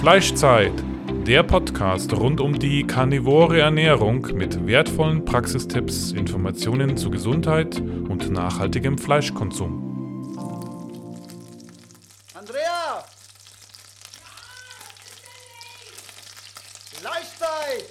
Fleischzeit, der Podcast rund um die karnivore Ernährung mit wertvollen Praxistipps, Informationen zu Gesundheit und nachhaltigem Fleischkonsum. Andrea! Fleischzeit!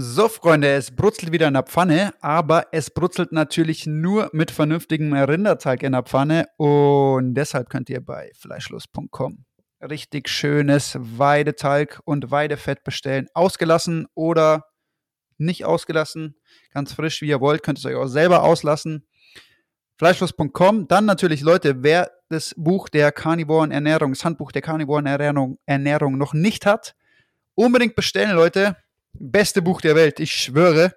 So, Freunde, es brutzelt wieder in der Pfanne, aber es brutzelt natürlich nur mit vernünftigem Rinderteig in der Pfanne und deshalb könnt ihr bei fleischlos.com richtig schönes Weideteig und Weidefett bestellen. Ausgelassen oder nicht ausgelassen, ganz frisch, wie ihr wollt, könnt ihr es euch auch selber auslassen. Fleischlos.com. Dann natürlich, Leute, wer das Buch der Carnivoren Ernährung, das Handbuch der Carnivoren Ernährung, Ernährung noch nicht hat, unbedingt bestellen, Leute beste Buch der Welt, ich schwöre.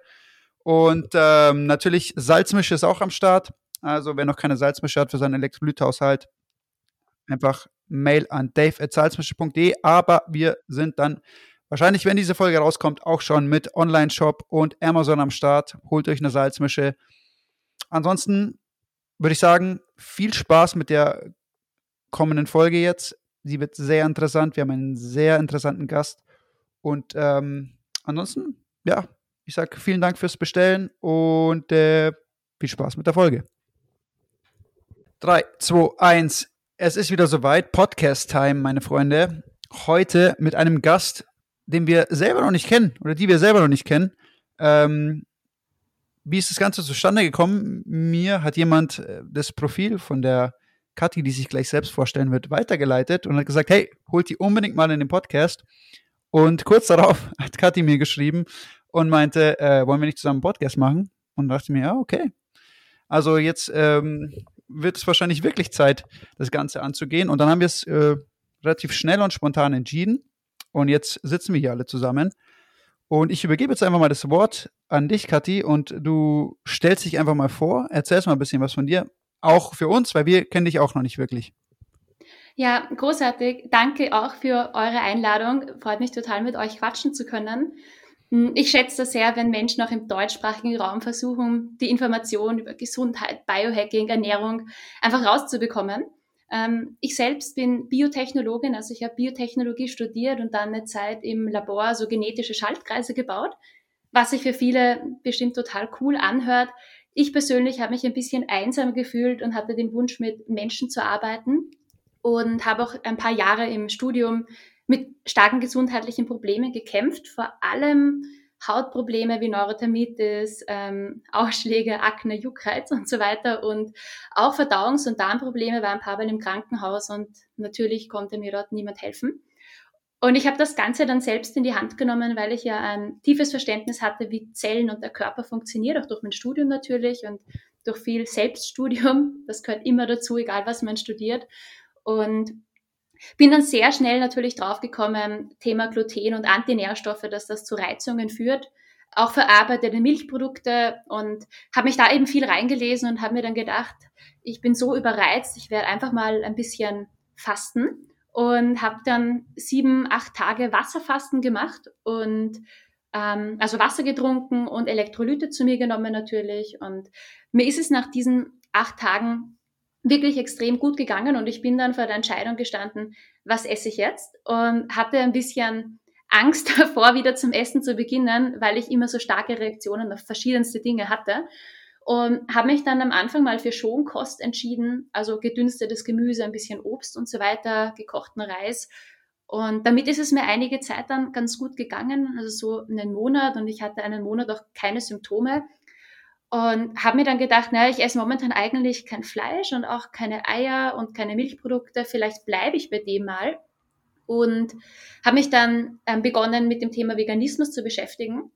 Und ähm, natürlich Salzmische ist auch am Start. Also wer noch keine Salzmische hat für seinen Elektrolythaushalt, einfach Mail an dave.salzmische.de. Aber wir sind dann wahrscheinlich, wenn diese Folge rauskommt, auch schon mit Online-Shop und Amazon am Start. Holt euch eine Salzmische. Ansonsten würde ich sagen, viel Spaß mit der kommenden Folge jetzt. Sie wird sehr interessant. Wir haben einen sehr interessanten Gast. Und ähm, ansonsten, ja, ich sage vielen Dank fürs Bestellen und äh, viel Spaß mit der Folge. 3, 2, 1. Es ist wieder soweit. Podcast-Time, meine Freunde. Heute mit einem Gast, den wir selber noch nicht kennen oder die wir selber noch nicht kennen. Ähm, wie ist das Ganze zustande gekommen? Mir hat jemand äh, das Profil von der Kathi, die sich gleich selbst vorstellen wird, weitergeleitet und hat gesagt, hey, holt die unbedingt mal in den Podcast. Und kurz darauf hat Kathi mir geschrieben und meinte, äh, wollen wir nicht zusammen einen Podcast machen? Und dachte mir, ja, okay. Also jetzt ähm, wird es wahrscheinlich wirklich Zeit, das Ganze anzugehen. Und dann haben wir es äh, relativ schnell und spontan entschieden. Und jetzt sitzen wir hier alle zusammen. Und ich übergebe jetzt einfach mal das Wort an dich, Kathi, und du stellst dich einfach mal vor, erzählst mal ein bisschen was von dir, auch für uns, weil wir kennen dich auch noch nicht wirklich. Ja, großartig. Danke auch für eure Einladung. Freut mich total, mit euch quatschen zu können. Hm, ich schätze das sehr, wenn Menschen auch im deutschsprachigen Raum versuchen, die Informationen über Gesundheit, Biohacking, Ernährung einfach rauszubekommen. Ähm, ich selbst bin Biotechnologin, also ich habe Biotechnologie studiert und dann eine Zeit im Labor so genetische Schaltkreise gebaut, was sich für viele bestimmt total cool anhört. Ich persönlich habe mich ein bisschen einsam gefühlt und hatte den Wunsch, mit Menschen zu arbeiten und habe auch ein paar Jahre im Studium mit starken gesundheitlichen Problemen gekämpft, vor allem Hautprobleme wie Neurothermitis, ähm, Ausschläge, Akne, Juckreiz und so weiter und auch Verdauungs- und Darmprobleme waren ein paar Mal im Krankenhaus und natürlich konnte mir dort niemand helfen. Und ich habe das Ganze dann selbst in die Hand genommen, weil ich ja ein tiefes Verständnis hatte, wie Zellen und der Körper funktioniert, auch durch mein Studium natürlich und durch viel Selbststudium. Das gehört immer dazu, egal was man studiert. Und bin dann sehr schnell natürlich draufgekommen, Thema Gluten und Antinährstoffe, dass das zu Reizungen führt, auch verarbeitete Milchprodukte und habe mich da eben viel reingelesen und habe mir dann gedacht, ich bin so überreizt, ich werde einfach mal ein bisschen fasten und habe dann sieben, acht Tage Wasserfasten gemacht und ähm, also Wasser getrunken und Elektrolyte zu mir genommen natürlich. Und mir ist es nach diesen acht Tagen wirklich extrem gut gegangen und ich bin dann vor der Entscheidung gestanden, was esse ich jetzt und hatte ein bisschen Angst davor, wieder zum Essen zu beginnen, weil ich immer so starke Reaktionen auf verschiedenste Dinge hatte und habe mich dann am Anfang mal für Schonkost entschieden, also gedünstetes Gemüse, ein bisschen Obst und so weiter, gekochten Reis. Und damit ist es mir einige Zeit dann ganz gut gegangen, also so einen Monat und ich hatte einen Monat auch keine Symptome. Und habe mir dann gedacht, naja, ich esse momentan eigentlich kein Fleisch und auch keine Eier und keine Milchprodukte. Vielleicht bleibe ich bei dem mal. Und habe mich dann ähm, begonnen, mit dem Thema Veganismus zu beschäftigen.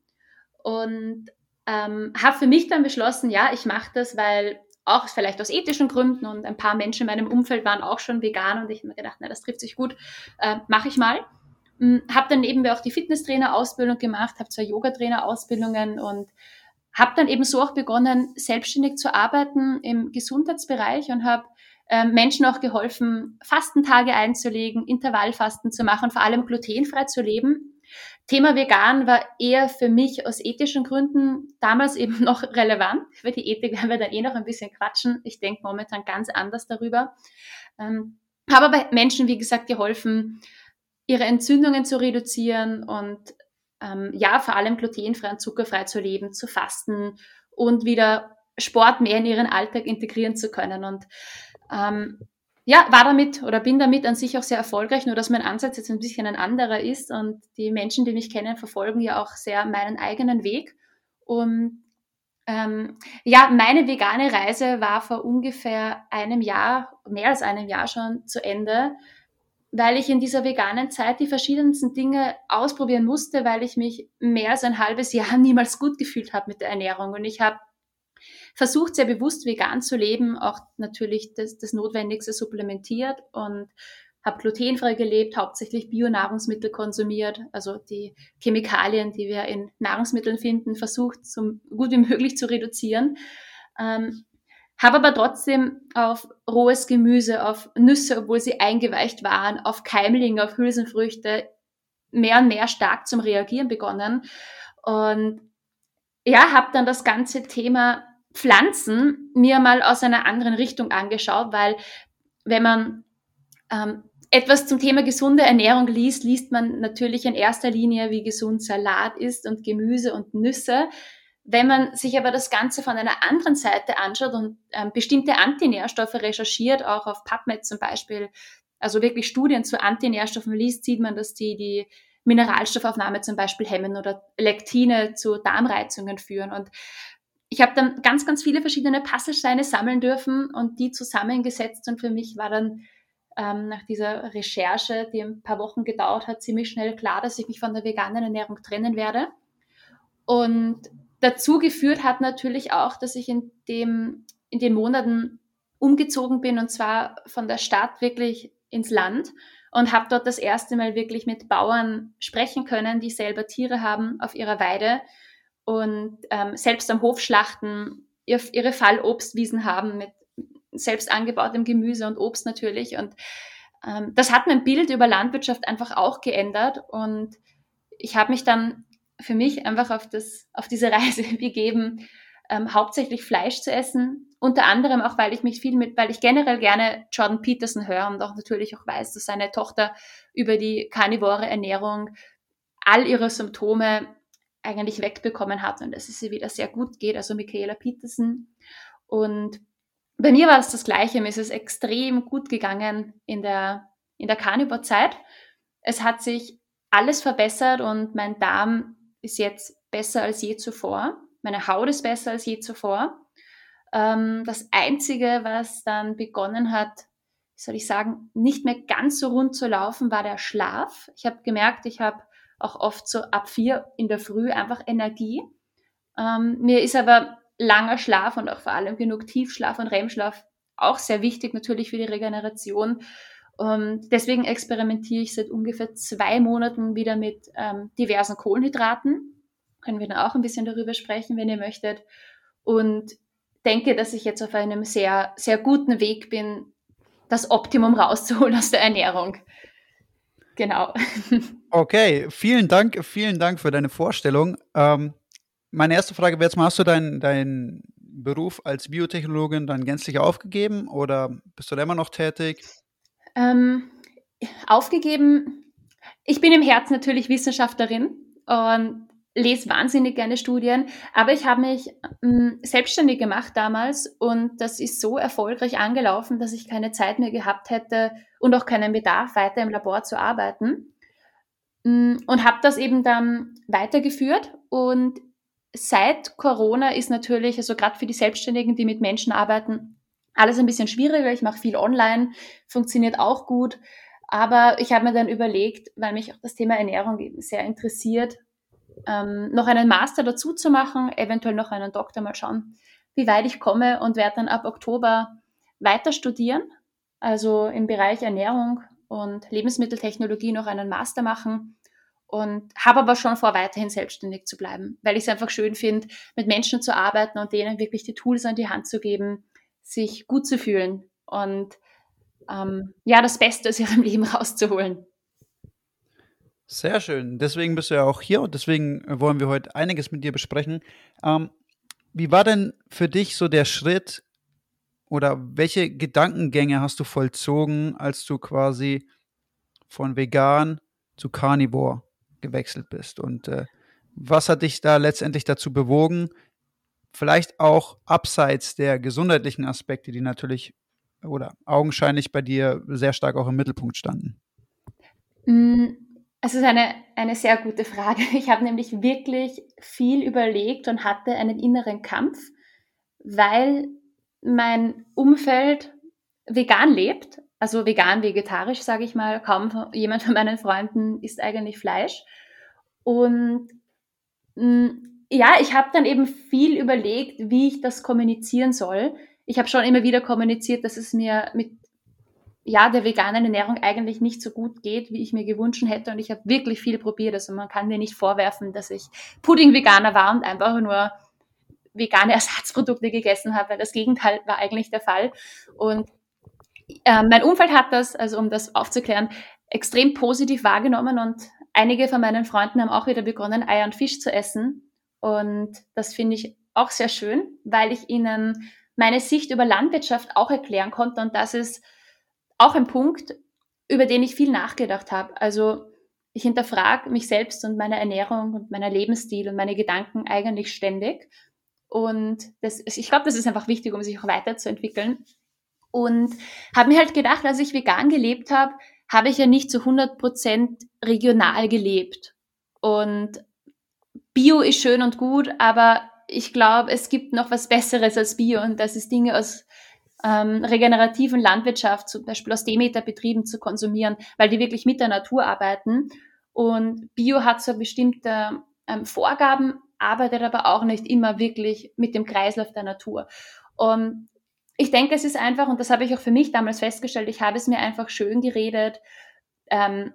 Und ähm, habe für mich dann beschlossen, ja, ich mache das, weil auch vielleicht aus ethischen Gründen und ein paar Menschen in meinem Umfeld waren auch schon vegan und ich habe mir gedacht, na, das trifft sich gut, äh, mache ich mal. Hm, habe dann nebenbei auch die Fitnesstrainer-Ausbildung gemacht, habe zwei Yoga-Trainer-Ausbildungen und habe dann eben so auch begonnen, selbstständig zu arbeiten im Gesundheitsbereich und habe ähm, Menschen auch geholfen, Fastentage einzulegen, Intervallfasten zu machen, vor allem glutenfrei zu leben. Thema vegan war eher für mich aus ethischen Gründen damals eben noch relevant. Für die Ethik werden wir dann eh noch ein bisschen quatschen. Ich denke momentan ganz anders darüber. Ähm, habe aber Menschen, wie gesagt, geholfen, ihre Entzündungen zu reduzieren und ähm, ja, vor allem glutenfrei und zuckerfrei zu leben, zu fasten und wieder Sport mehr in ihren Alltag integrieren zu können. Und ähm, ja, war damit oder bin damit an sich auch sehr erfolgreich, nur dass mein Ansatz jetzt ein bisschen ein anderer ist und die Menschen, die mich kennen, verfolgen ja auch sehr meinen eigenen Weg. Und ähm, ja, meine vegane Reise war vor ungefähr einem Jahr, mehr als einem Jahr schon zu Ende, weil ich in dieser veganen Zeit die verschiedensten Dinge ausprobieren musste, weil ich mich mehr als ein halbes Jahr niemals gut gefühlt habe mit der Ernährung. Und ich habe versucht, sehr bewusst vegan zu leben, auch natürlich das, das Notwendigste supplementiert und habe glutenfrei gelebt, hauptsächlich Bionahrungsmittel konsumiert, also die Chemikalien, die wir in Nahrungsmitteln finden, versucht, so gut wie möglich zu reduzieren. Ähm, habe aber trotzdem auf rohes Gemüse, auf Nüsse, obwohl sie eingeweicht waren, auf Keimlinge, auf Hülsenfrüchte mehr und mehr stark zum Reagieren begonnen. Und ja, habe dann das ganze Thema Pflanzen mir mal aus einer anderen Richtung angeschaut, weil wenn man ähm, etwas zum Thema gesunde Ernährung liest, liest man natürlich in erster Linie, wie gesund Salat ist und Gemüse und Nüsse. Wenn man sich aber das Ganze von einer anderen Seite anschaut und ähm, bestimmte Antinährstoffe recherchiert, auch auf PubMed zum Beispiel, also wirklich Studien zu Antinährstoffen liest, sieht man, dass die die Mineralstoffaufnahme zum Beispiel hemmen oder Lektine zu Darmreizungen führen. Und ich habe dann ganz, ganz viele verschiedene Puzzlesteine sammeln dürfen und die zusammengesetzt. Und für mich war dann ähm, nach dieser Recherche, die ein paar Wochen gedauert hat, ziemlich schnell klar, dass ich mich von der veganen Ernährung trennen werde. Und dazu geführt hat natürlich auch, dass ich in, dem, in den Monaten umgezogen bin und zwar von der Stadt wirklich ins Land und habe dort das erste Mal wirklich mit Bauern sprechen können, die selber Tiere haben auf ihrer Weide und ähm, selbst am Hof schlachten, ihr, ihre Fallobstwiesen haben mit selbst angebautem Gemüse und Obst natürlich. Und ähm, das hat mein Bild über Landwirtschaft einfach auch geändert. Und ich habe mich dann für mich einfach auf, das, auf diese Reise begeben, ähm, hauptsächlich Fleisch zu essen. Unter anderem auch, weil ich mich viel mit, weil ich generell gerne Jordan Peterson höre und auch natürlich auch weiß, dass seine Tochter über die karnivore Ernährung all ihre Symptome eigentlich wegbekommen hat und dass es ihr wieder sehr gut geht, also Michaela Peterson. Und bei mir war es das Gleiche. Mir ist es extrem gut gegangen in der, in der Carnivore-Zeit. Es hat sich alles verbessert und mein Darm ist jetzt besser als je zuvor. Meine Haut ist besser als je zuvor. Ähm, das Einzige, was dann begonnen hat, soll ich sagen, nicht mehr ganz so rund zu laufen, war der Schlaf. Ich habe gemerkt, ich habe auch oft so ab vier in der Früh einfach Energie. Ähm, mir ist aber langer Schlaf und auch vor allem genug Tiefschlaf und REM-Schlaf auch sehr wichtig natürlich für die Regeneration. Und deswegen experimentiere ich seit ungefähr zwei Monaten wieder mit ähm, diversen Kohlenhydraten. Können wir dann auch ein bisschen darüber sprechen, wenn ihr möchtet. Und denke, dass ich jetzt auf einem sehr, sehr guten Weg bin, das Optimum rauszuholen aus der Ernährung. Genau. Okay, vielen Dank, vielen Dank für deine Vorstellung. Ähm, meine erste Frage wäre jetzt mal, hast du deinen dein Beruf als Biotechnologin dann gänzlich aufgegeben oder bist du da immer noch tätig? Ähm, aufgegeben. Ich bin im Herzen natürlich Wissenschaftlerin und lese wahnsinnig gerne Studien, aber ich habe mich ähm, selbstständig gemacht damals und das ist so erfolgreich angelaufen, dass ich keine Zeit mehr gehabt hätte und auch keinen Bedarf, weiter im Labor zu arbeiten. Mm, und habe das eben dann weitergeführt und seit Corona ist natürlich, also gerade für die Selbstständigen, die mit Menschen arbeiten, alles ein bisschen schwieriger. Ich mache viel online, funktioniert auch gut. Aber ich habe mir dann überlegt, weil mich auch das Thema Ernährung eben sehr interessiert, ähm, noch einen Master dazu zu machen, eventuell noch einen Doktor, mal schauen, wie weit ich komme und werde dann ab Oktober weiter studieren, also im Bereich Ernährung und Lebensmitteltechnologie noch einen Master machen und habe aber schon vor, weiterhin selbstständig zu bleiben, weil ich es einfach schön finde, mit Menschen zu arbeiten und denen wirklich die Tools an die Hand zu geben, sich gut zu fühlen und ähm, ja, das Beste aus ihrem Leben rauszuholen. Sehr schön. Deswegen bist du ja auch hier und deswegen wollen wir heute einiges mit dir besprechen. Ähm, wie war denn für dich so der Schritt, oder welche Gedankengänge hast du vollzogen, als du quasi von vegan zu Carnivore gewechselt bist? Und äh, was hat dich da letztendlich dazu bewogen? Vielleicht auch abseits der gesundheitlichen Aspekte, die natürlich oder augenscheinlich bei dir sehr stark auch im Mittelpunkt standen. Mm, es ist eine, eine sehr gute Frage. Ich habe nämlich wirklich viel überlegt und hatte einen inneren Kampf, weil mein Umfeld vegan lebt, also vegan, vegetarisch, sage ich mal. Kaum jemand von meinen Freunden isst eigentlich Fleisch. Und mm, ja, ich habe dann eben viel überlegt, wie ich das kommunizieren soll. Ich habe schon immer wieder kommuniziert, dass es mir mit ja, der veganen Ernährung eigentlich nicht so gut geht, wie ich mir gewünscht hätte. Und ich habe wirklich viel probiert. Also man kann mir nicht vorwerfen, dass ich Pudding-Veganer war und einfach nur vegane Ersatzprodukte gegessen habe, weil das Gegenteil war eigentlich der Fall. Und äh, mein Umfeld hat das, also um das aufzuklären, extrem positiv wahrgenommen und einige von meinen Freunden haben auch wieder begonnen, Eier und Fisch zu essen. Und das finde ich auch sehr schön, weil ich ihnen meine Sicht über Landwirtschaft auch erklären konnte. Und das ist auch ein Punkt, über den ich viel nachgedacht habe. Also ich hinterfrage mich selbst und meine Ernährung und meinen Lebensstil und meine Gedanken eigentlich ständig. Und das, ich glaube, das ist einfach wichtig, um sich auch weiterzuentwickeln. Und habe mir halt gedacht, als ich vegan gelebt habe, habe ich ja nicht zu 100 Prozent regional gelebt. Und Bio ist schön und gut, aber ich glaube, es gibt noch was Besseres als Bio und das ist Dinge aus ähm, regenerativen Landwirtschaft, zum Beispiel aus Demeter-Betrieben zu konsumieren, weil die wirklich mit der Natur arbeiten. Und Bio hat so bestimmte ähm, Vorgaben, arbeitet aber auch nicht immer wirklich mit dem Kreislauf der Natur. Und ich denke, es ist einfach, und das habe ich auch für mich damals festgestellt, ich habe es mir einfach schön geredet, ähm,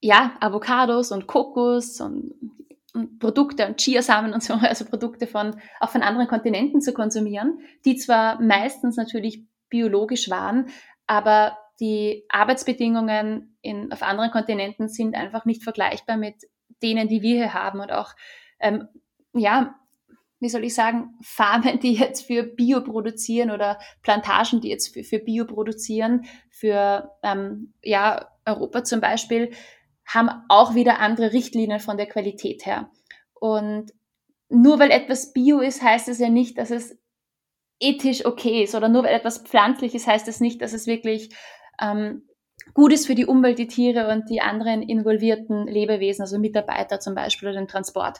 ja, Avocados und Kokos und, und Produkte und Chiasamen und so, also Produkte von, auch von anderen Kontinenten zu konsumieren, die zwar meistens natürlich biologisch waren, aber die Arbeitsbedingungen in, auf anderen Kontinenten sind einfach nicht vergleichbar mit denen, die wir hier haben. Und auch ähm, ja, wie soll ich sagen, Farmen, die jetzt für Bio produzieren oder Plantagen, die jetzt für, für Bio produzieren, für ähm, ja, Europa zum Beispiel, haben auch wieder andere Richtlinien von der Qualität her. Und nur weil etwas Bio ist, heißt es ja nicht, dass es ethisch okay ist. Oder nur weil etwas pflanzlich ist, heißt es nicht, dass es wirklich ähm, gut ist für die Umwelt, die Tiere und die anderen involvierten Lebewesen, also Mitarbeiter zum Beispiel oder den Transport.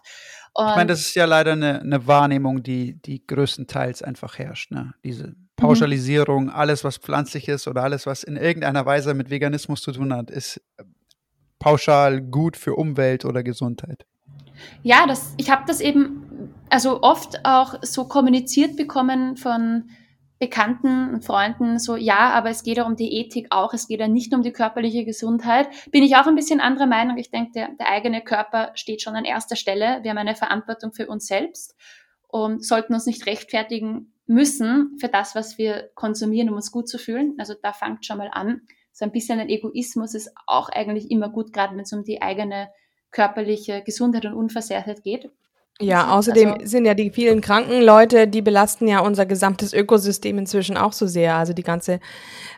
Und ich meine, das ist ja leider eine, eine Wahrnehmung, die, die größtenteils einfach herrscht. Ne? Diese Pauschalisierung, mhm. alles, was pflanzlich ist oder alles, was in irgendeiner Weise mit Veganismus zu tun hat, ist pauschal gut für Umwelt oder Gesundheit. Ja, das, ich habe das eben also oft auch so kommuniziert bekommen von Bekannten und Freunden so, ja, aber es geht ja um die Ethik auch, es geht ja nicht nur um die körperliche Gesundheit. Bin ich auch ein bisschen anderer Meinung. Ich denke, der, der eigene Körper steht schon an erster Stelle. Wir haben eine Verantwortung für uns selbst und sollten uns nicht rechtfertigen müssen für das, was wir konsumieren, um uns gut zu fühlen. Also da fängt schon mal an. So ein bisschen ein Egoismus ist auch eigentlich immer gut, gerade wenn es um die eigene körperliche Gesundheit und Unversehrtheit geht. Ja, außerdem also, sind ja die vielen kranken Leute, die belasten ja unser gesamtes Ökosystem inzwischen auch so sehr. Also die ganze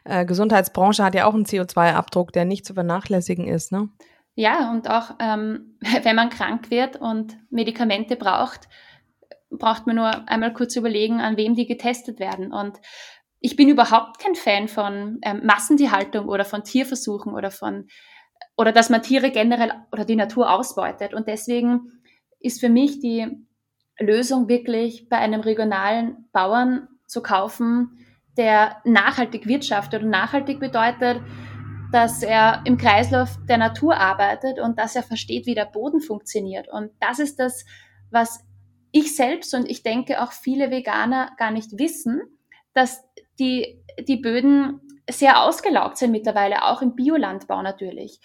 äh, Gesundheitsbranche hat ja auch einen CO2-Abdruck, der nicht zu vernachlässigen ist. Ne? Ja, und auch ähm, wenn man krank wird und Medikamente braucht, braucht man nur einmal kurz überlegen, an wem die getestet werden. Und ich bin überhaupt kein Fan von ähm, Massentierhaltung oder von Tierversuchen oder von oder dass man Tiere generell oder die Natur ausbeutet. Und deswegen ist für mich die Lösung wirklich bei einem regionalen Bauern zu kaufen, der nachhaltig wirtschaftet. Und nachhaltig bedeutet, dass er im Kreislauf der Natur arbeitet und dass er versteht, wie der Boden funktioniert. Und das ist das, was ich selbst und ich denke auch viele Veganer gar nicht wissen, dass die, die Böden sehr ausgelaugt sind mittlerweile, auch im Biolandbau natürlich.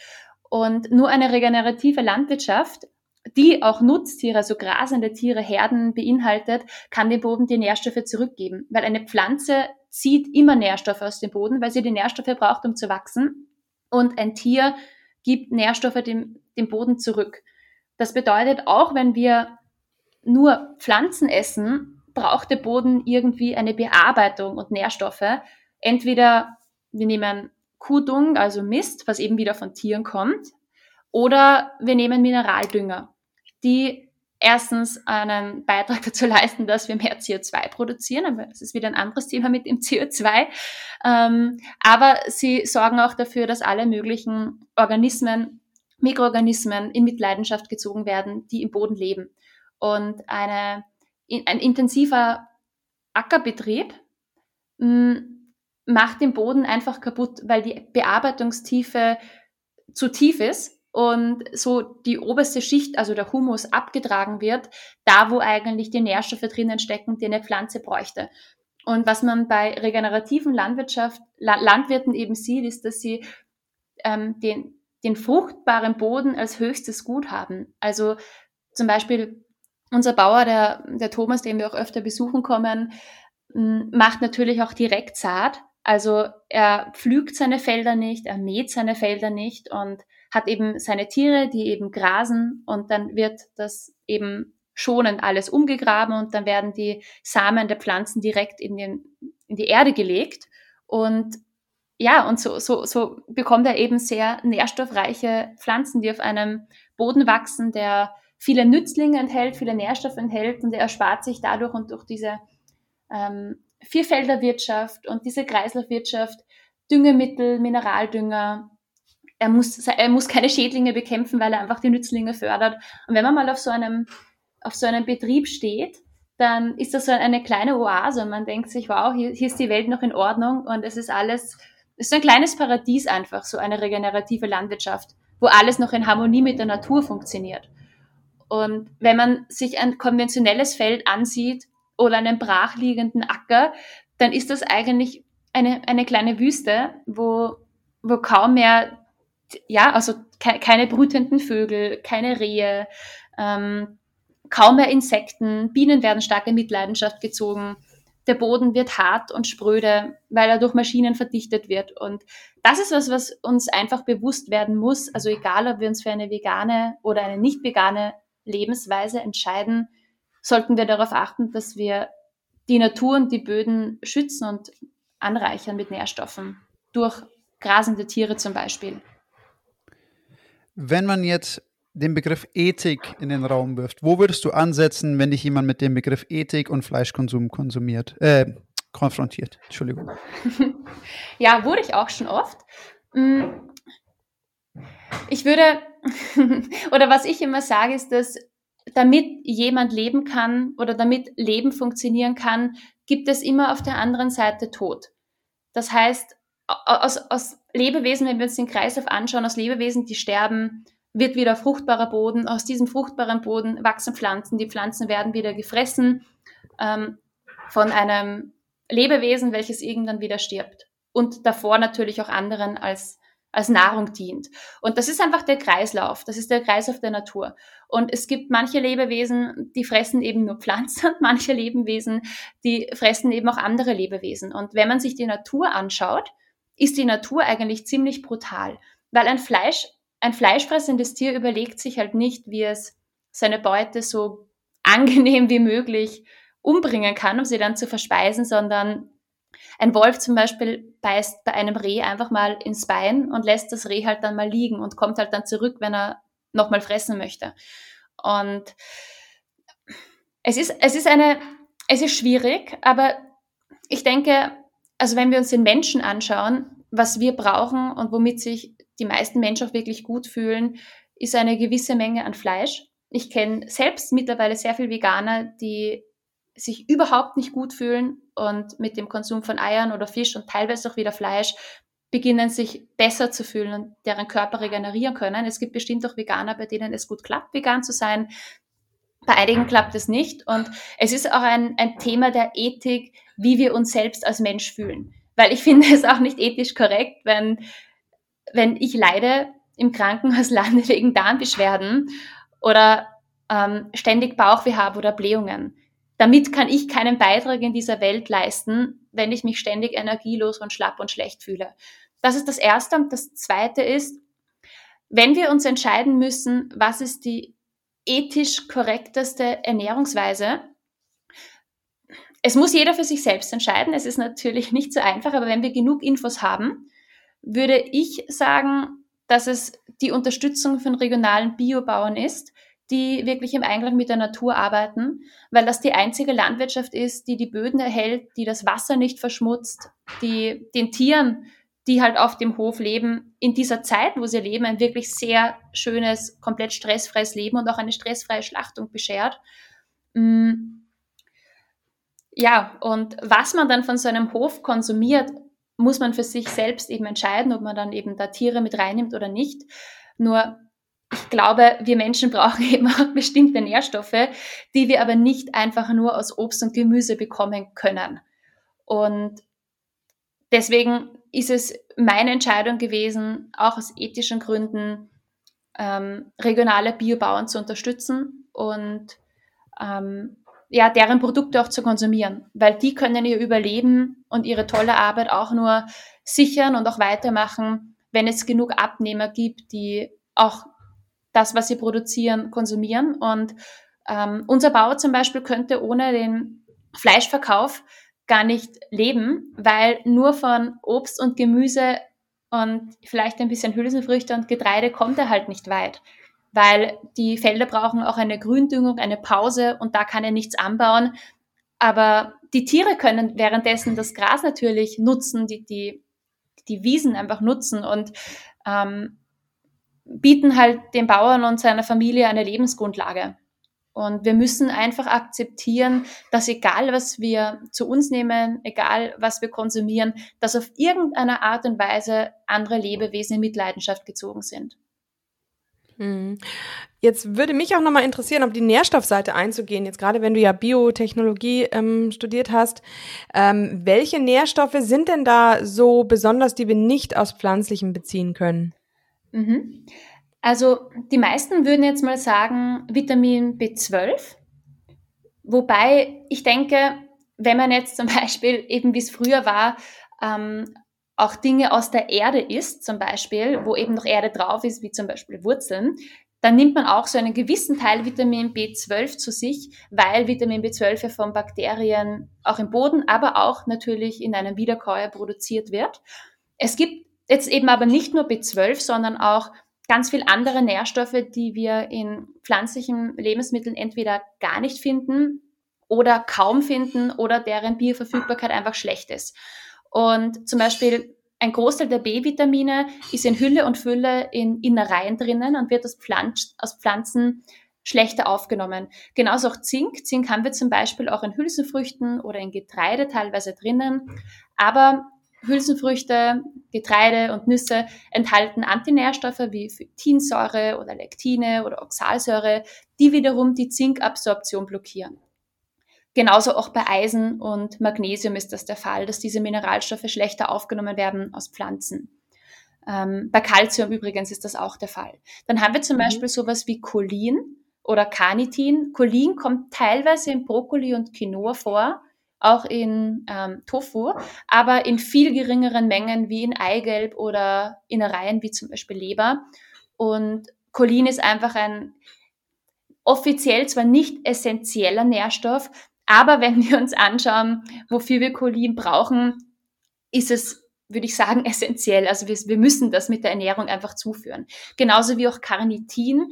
Und nur eine regenerative Landwirtschaft die auch Nutztiere, also grasende Tiere, Herden beinhaltet, kann dem Boden die Nährstoffe zurückgeben. Weil eine Pflanze zieht immer Nährstoffe aus dem Boden, weil sie die Nährstoffe braucht, um zu wachsen. Und ein Tier gibt Nährstoffe dem, dem Boden zurück. Das bedeutet, auch wenn wir nur Pflanzen essen, braucht der Boden irgendwie eine Bearbeitung und Nährstoffe. Entweder wir nehmen Kuhdung, also Mist, was eben wieder von Tieren kommt, oder wir nehmen Mineraldünger, die erstens einen Beitrag dazu leisten, dass wir mehr CO2 produzieren, aber das ist wieder ein anderes Thema mit dem CO2. Ähm, aber sie sorgen auch dafür, dass alle möglichen Organismen, Mikroorganismen in Mitleidenschaft gezogen werden, die im Boden leben. Und eine, ein intensiver Ackerbetrieb hm, macht den Boden einfach kaputt, weil die Bearbeitungstiefe zu tief ist und so die oberste Schicht, also der Humus, abgetragen wird, da wo eigentlich die Nährstoffe drinnen stecken, die eine Pflanze bräuchte. Und was man bei regenerativen Landwirtschaft, Landwirten eben sieht, ist, dass sie ähm, den, den fruchtbaren Boden als höchstes Gut haben. Also zum Beispiel unser Bauer, der, der Thomas, den wir auch öfter besuchen kommen, macht natürlich auch direkt Saat. Also er pflügt seine Felder nicht, er mäht seine Felder nicht und hat eben seine Tiere, die eben grasen und dann wird das eben schonend alles umgegraben und dann werden die Samen der Pflanzen direkt in, den, in die Erde gelegt und ja, und so, so, so bekommt er eben sehr nährstoffreiche Pflanzen, die auf einem Boden wachsen, der viele Nützlinge enthält, viele Nährstoffe enthält und er erspart sich dadurch und durch diese ähm, Vierfelderwirtschaft und diese Kreislaufwirtschaft Düngemittel, Mineraldünger, er muss, er muss keine Schädlinge bekämpfen, weil er einfach die Nützlinge fördert. Und wenn man mal auf so einem, auf so einem Betrieb steht, dann ist das so eine kleine Oase und man denkt sich, wow, hier, hier ist die Welt noch in Ordnung und es ist alles, es ist ein kleines Paradies einfach, so eine regenerative Landwirtschaft, wo alles noch in Harmonie mit der Natur funktioniert. Und wenn man sich ein konventionelles Feld ansieht oder einen brachliegenden Acker, dann ist das eigentlich eine, eine kleine Wüste, wo, wo kaum mehr ja, also ke keine brütenden Vögel, keine Rehe, ähm, kaum mehr Insekten, Bienen werden stark in Mitleidenschaft gezogen. Der Boden wird hart und spröde, weil er durch Maschinen verdichtet wird. Und das ist was, was uns einfach bewusst werden muss. Also egal, ob wir uns für eine vegane oder eine nicht vegane Lebensweise entscheiden, sollten wir darauf achten, dass wir die Natur und die Böden schützen und anreichern mit Nährstoffen. Durch grasende Tiere zum Beispiel. Wenn man jetzt den Begriff Ethik in den Raum wirft, wo würdest du ansetzen, wenn dich jemand mit dem Begriff Ethik und Fleischkonsum konsumiert, äh, konfrontiert? Entschuldigung. ja, wurde ich auch schon oft. Mm. Ich würde, oder was ich immer sage, ist, dass damit jemand leben kann oder damit Leben funktionieren kann, gibt es immer auf der anderen Seite Tod. Das heißt, aus, aus Lebewesen, wenn wir uns den Kreislauf anschauen, aus Lebewesen, die sterben, wird wieder fruchtbarer Boden. Aus diesem fruchtbaren Boden wachsen Pflanzen. Die Pflanzen werden wieder gefressen ähm, von einem Lebewesen, welches irgendwann wieder stirbt. Und davor natürlich auch anderen als, als Nahrung dient. Und das ist einfach der Kreislauf. Das ist der Kreislauf der Natur. Und es gibt manche Lebewesen, die fressen eben nur Pflanzen manche Lebewesen, die fressen eben auch andere Lebewesen. Und wenn man sich die Natur anschaut, ist die Natur eigentlich ziemlich brutal, weil ein Fleisch, ein fleischfressendes Tier überlegt sich halt nicht, wie es seine Beute so angenehm wie möglich umbringen kann, um sie dann zu verspeisen, sondern ein Wolf zum Beispiel beißt bei einem Reh einfach mal ins Bein und lässt das Reh halt dann mal liegen und kommt halt dann zurück, wenn er nochmal fressen möchte. Und es ist, es ist eine, es ist schwierig, aber ich denke, also wenn wir uns den Menschen anschauen, was wir brauchen und womit sich die meisten Menschen auch wirklich gut fühlen, ist eine gewisse Menge an Fleisch. Ich kenne selbst mittlerweile sehr viele Veganer, die sich überhaupt nicht gut fühlen und mit dem Konsum von Eiern oder Fisch und teilweise auch wieder Fleisch beginnen sich besser zu fühlen und deren Körper regenerieren können. Es gibt bestimmt auch Veganer, bei denen es gut klappt, vegan zu sein. Bei einigen klappt es nicht. Und es ist auch ein, ein Thema der Ethik, wie wir uns selbst als Mensch fühlen. Weil ich finde es auch nicht ethisch korrekt, wenn, wenn ich leide im Krankenhaus lande wegen Darmbeschwerden oder ähm, ständig Bauchweh habe oder Blähungen. Damit kann ich keinen Beitrag in dieser Welt leisten, wenn ich mich ständig energielos und schlapp und schlecht fühle. Das ist das Erste. Und das Zweite ist, wenn wir uns entscheiden müssen, was ist die ethisch korrekteste Ernährungsweise, es muss jeder für sich selbst entscheiden. Es ist natürlich nicht so einfach, aber wenn wir genug Infos haben, würde ich sagen, dass es die Unterstützung von regionalen Biobauern ist, die wirklich im Einklang mit der Natur arbeiten, weil das die einzige Landwirtschaft ist, die die Böden erhält, die das Wasser nicht verschmutzt, die den Tieren, die halt auf dem Hof leben, in dieser Zeit, wo sie leben, ein wirklich sehr schönes, komplett stressfreies Leben und auch eine stressfreie Schlachtung beschert. Mm. Ja, und was man dann von so einem Hof konsumiert, muss man für sich selbst eben entscheiden, ob man dann eben da Tiere mit reinnimmt oder nicht. Nur ich glaube, wir Menschen brauchen eben auch bestimmte Nährstoffe, die wir aber nicht einfach nur aus Obst und Gemüse bekommen können. Und deswegen ist es meine Entscheidung gewesen, auch aus ethischen Gründen ähm, regionale Biobauern zu unterstützen und ähm, ja, deren Produkte auch zu konsumieren, weil die können ihr Überleben und ihre tolle Arbeit auch nur sichern und auch weitermachen, wenn es genug Abnehmer gibt, die auch das, was sie produzieren, konsumieren. Und ähm, unser Bauer zum Beispiel könnte ohne den Fleischverkauf gar nicht leben, weil nur von Obst und Gemüse und vielleicht ein bisschen Hülsenfrüchte und Getreide kommt er halt nicht weit, weil die Felder brauchen auch eine Gründüngung, eine Pause und da kann er nichts anbauen. Aber die Tiere können währenddessen das Gras natürlich nutzen, die, die, die Wiesen einfach nutzen und ähm, bieten halt dem Bauern und seiner Familie eine Lebensgrundlage. Und wir müssen einfach akzeptieren, dass egal was wir zu uns nehmen, egal was wir konsumieren, dass auf irgendeine Art und Weise andere Lebewesen in Mitleidenschaft gezogen sind. Hm. Jetzt würde mich auch nochmal interessieren, auf die Nährstoffseite einzugehen. Jetzt gerade wenn du ja Biotechnologie ähm, studiert hast, ähm, welche Nährstoffe sind denn da so besonders, die wir nicht aus pflanzlichen beziehen können? Mhm. Also die meisten würden jetzt mal sagen Vitamin B12, wobei ich denke, wenn man jetzt zum Beispiel eben wie es früher war, ähm, auch Dinge aus der Erde isst, zum Beispiel, wo eben noch Erde drauf ist, wie zum Beispiel Wurzeln, dann nimmt man auch so einen gewissen Teil Vitamin B12 zu sich, weil Vitamin B12 ja von Bakterien auch im Boden, aber auch natürlich in einem Wiederkäuer produziert wird. Es gibt Jetzt eben aber nicht nur B12, sondern auch ganz viel andere Nährstoffe, die wir in pflanzlichen Lebensmitteln entweder gar nicht finden oder kaum finden oder deren Bioverfügbarkeit einfach schlecht ist. Und zum Beispiel ein Großteil der B-Vitamine ist in Hülle und Fülle in Innereien drinnen und wird aus, Pflanz aus Pflanzen schlechter aufgenommen. Genauso auch Zink. Zink haben wir zum Beispiel auch in Hülsenfrüchten oder in Getreide teilweise drinnen. Aber Hülsenfrüchte, Getreide und Nüsse enthalten Antinährstoffe wie Phytinsäure oder Lektine oder Oxalsäure, die wiederum die Zinkabsorption blockieren. Genauso auch bei Eisen und Magnesium ist das der Fall, dass diese Mineralstoffe schlechter aufgenommen werden aus Pflanzen. Ähm, bei Calcium übrigens ist das auch der Fall. Dann haben wir zum mhm. Beispiel sowas wie Cholin oder Carnitin. Cholin kommt teilweise in Brokkoli und Quinoa vor, auch in ähm, Tofu, aber in viel geringeren Mengen wie in Eigelb oder Innereien wie zum Beispiel Leber. Und Cholin ist einfach ein offiziell zwar nicht essentieller Nährstoff, aber wenn wir uns anschauen, wofür wir Cholin brauchen, ist es würde ich sagen, essentiell. Also wir, wir müssen das mit der Ernährung einfach zuführen. Genauso wie auch Carnitin.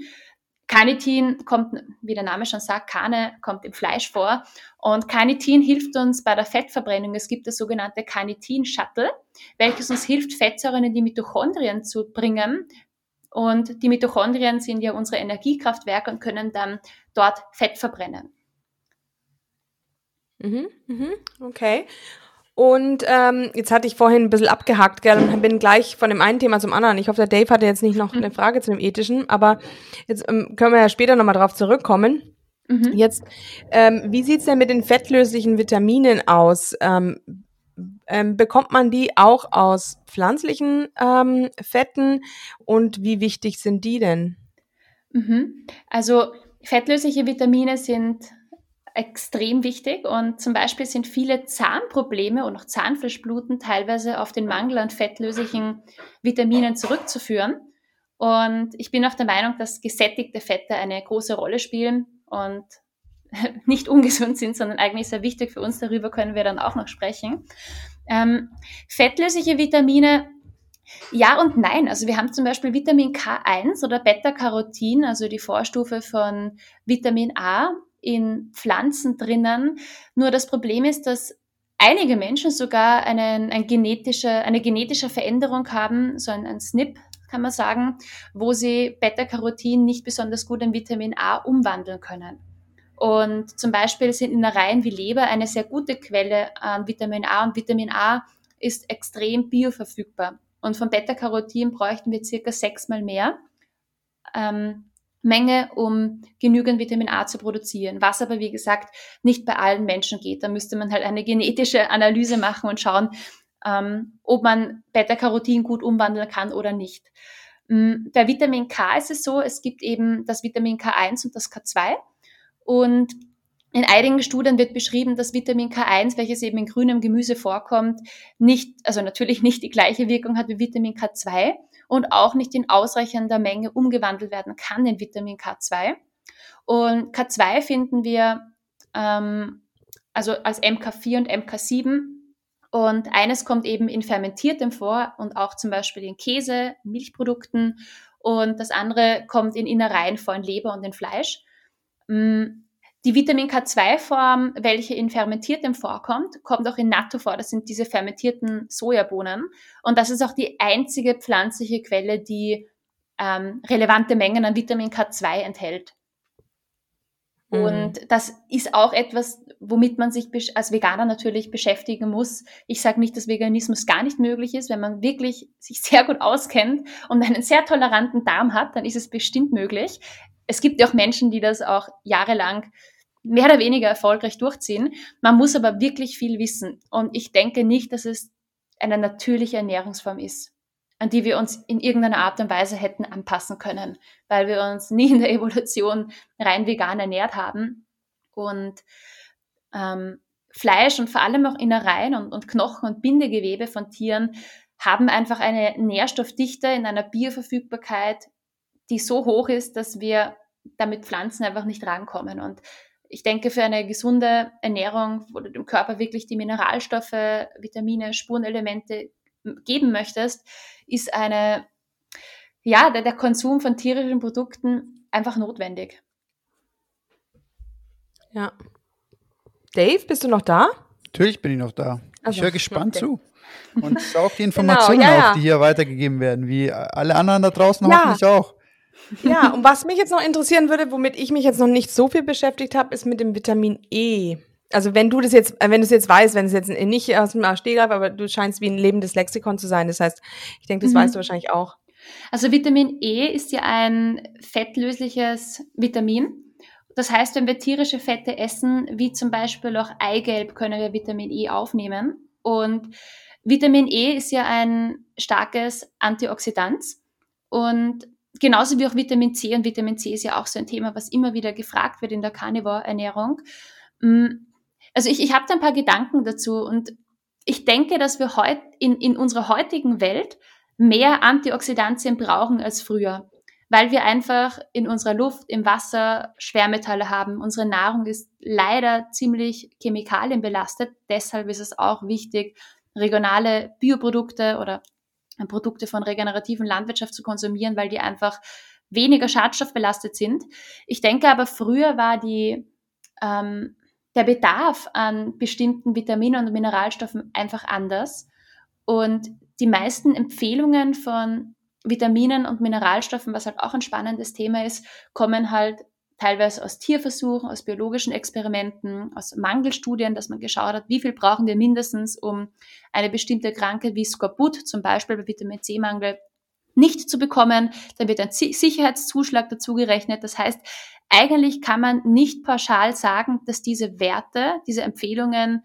Carnitin kommt, wie der Name schon sagt, Carne kommt im Fleisch vor. Und Carnitin hilft uns bei der Fettverbrennung. Es gibt das sogenannte Carnitin-Shuttle, welches uns hilft, Fettsäuren in die Mitochondrien zu bringen. Und die Mitochondrien sind ja unsere Energiekraftwerke und können dann dort Fett verbrennen. Mhm, mhm, okay. Und ähm, jetzt hatte ich vorhin ein bisschen abgehakt, gell, und bin gleich von dem einen Thema zum anderen. Ich hoffe, der Dave hatte jetzt nicht noch eine Frage zu dem ethischen, aber jetzt ähm, können wir ja später nochmal drauf zurückkommen. Mhm. Jetzt, ähm, wie sieht's denn mit den fettlöslichen Vitaminen aus? Ähm, ähm, bekommt man die auch aus pflanzlichen ähm, Fetten und wie wichtig sind die denn? Mhm. Also fettlösliche Vitamine sind extrem wichtig und zum Beispiel sind viele Zahnprobleme und auch Zahnfleischbluten teilweise auf den Mangel an fettlöslichen Vitaminen zurückzuführen. Und ich bin auch der Meinung, dass gesättigte Fette eine große Rolle spielen und nicht ungesund sind, sondern eigentlich sehr wichtig für uns. Darüber können wir dann auch noch sprechen. Ähm, fettlösliche Vitamine, ja und nein. Also wir haben zum Beispiel Vitamin K1 oder Beta-Carotin, also die Vorstufe von Vitamin A in Pflanzen drinnen. Nur das Problem ist, dass einige Menschen sogar einen, ein genetische, eine genetische Veränderung haben, so ein, ein SNP, kann man sagen, wo sie Beta-Carotin nicht besonders gut in Vitamin A umwandeln können. Und zum Beispiel sind Innereien wie Leber eine sehr gute Quelle an Vitamin A und Vitamin A ist extrem bioverfügbar. Und von Beta-Carotin bräuchten wir circa sechsmal mehr ähm, Menge, um genügend Vitamin A zu produzieren. Was aber, wie gesagt, nicht bei allen Menschen geht. Da müsste man halt eine genetische Analyse machen und schauen, ähm, ob man Beta-Carotin gut umwandeln kann oder nicht. Mm, bei Vitamin K ist es so, es gibt eben das Vitamin K1 und das K2. Und in einigen Studien wird beschrieben, dass Vitamin K1, welches eben in grünem Gemüse vorkommt, nicht, also natürlich nicht die gleiche Wirkung hat wie Vitamin K2 und auch nicht in ausreichender Menge umgewandelt werden kann in Vitamin K2. Und K2 finden wir ähm, also als MK4 und MK7 und eines kommt eben in fermentiertem vor und auch zum Beispiel in Käse, Milchprodukten und das andere kommt in Innereien vor, in Leber und in Fleisch. Die Vitamin K2-Form, welche in fermentiertem vorkommt, kommt auch in Natto vor. Das sind diese fermentierten Sojabohnen. Und das ist auch die einzige pflanzliche Quelle, die ähm, relevante Mengen an Vitamin K2 enthält. Mhm. Und das ist auch etwas, womit man sich als Veganer natürlich beschäftigen muss. Ich sage nicht, dass Veganismus gar nicht möglich ist. Wenn man wirklich sich sehr gut auskennt und einen sehr toleranten Darm hat, dann ist es bestimmt möglich es gibt ja auch Menschen, die das auch jahrelang mehr oder weniger erfolgreich durchziehen. Man muss aber wirklich viel wissen. Und ich denke nicht, dass es eine natürliche Ernährungsform ist, an die wir uns in irgendeiner Art und Weise hätten anpassen können, weil wir uns nie in der Evolution rein vegan ernährt haben. Und ähm, Fleisch und vor allem auch Innereien und, und Knochen und Bindegewebe von Tieren haben einfach eine Nährstoffdichte in einer Bioverfügbarkeit, die so hoch ist, dass wir damit Pflanzen einfach nicht rankommen. Und ich denke, für eine gesunde Ernährung, wo du dem Körper wirklich die Mineralstoffe, Vitamine, Spurenelemente geben möchtest, ist eine, ja, der, der Konsum von tierischen Produkten einfach notwendig. Ja. Dave, bist du noch da? Natürlich bin ich noch da. Also, ich höre gespannt okay. zu. Und auch die genau, Informationen, genau, ja, ja. Auch, die hier weitergegeben werden, wie alle anderen da draußen ja. hoffentlich auch. Ja, und was mich jetzt noch interessieren würde, womit ich mich jetzt noch nicht so viel beschäftigt habe, ist mit dem Vitamin E. Also wenn du das jetzt, äh, wenn du es jetzt weißt, wenn es jetzt nicht aus dem Stegreif, aber du scheinst wie ein lebendes Lexikon zu sein. Das heißt, ich denke, das mhm. weißt du wahrscheinlich auch. Also Vitamin E ist ja ein fettlösliches Vitamin. Das heißt, wenn wir tierische Fette essen, wie zum Beispiel auch Eigelb, können wir Vitamin E aufnehmen. Und Vitamin E ist ja ein starkes Antioxidant. Und genauso wie auch Vitamin C. Und Vitamin C ist ja auch so ein Thema, was immer wieder gefragt wird in der Carnivore-Ernährung. Mm, also ich, ich habe da ein paar Gedanken dazu und ich denke, dass wir heute in, in unserer heutigen Welt mehr Antioxidantien brauchen als früher, weil wir einfach in unserer Luft, im Wasser Schwermetalle haben. Unsere Nahrung ist leider ziemlich chemikalienbelastet. Deshalb ist es auch wichtig, regionale Bioprodukte oder Produkte von regenerativen Landwirtschaft zu konsumieren, weil die einfach weniger schadstoffbelastet sind. Ich denke aber, früher war die, ähm, der Bedarf an bestimmten Vitaminen und Mineralstoffen einfach anders. Und die meisten Empfehlungen von Vitaminen und Mineralstoffen, was halt auch ein spannendes Thema ist, kommen halt teilweise aus Tierversuchen, aus biologischen Experimenten, aus Mangelstudien, dass man geschaut hat, wie viel brauchen wir mindestens, um eine bestimmte Krankheit wie Skorbut, zum Beispiel bei Vitamin C-Mangel, nicht zu bekommen. Dann wird ein Sicherheitszuschlag dazu gerechnet. Das heißt, eigentlich kann man nicht pauschal sagen, dass diese Werte, diese Empfehlungen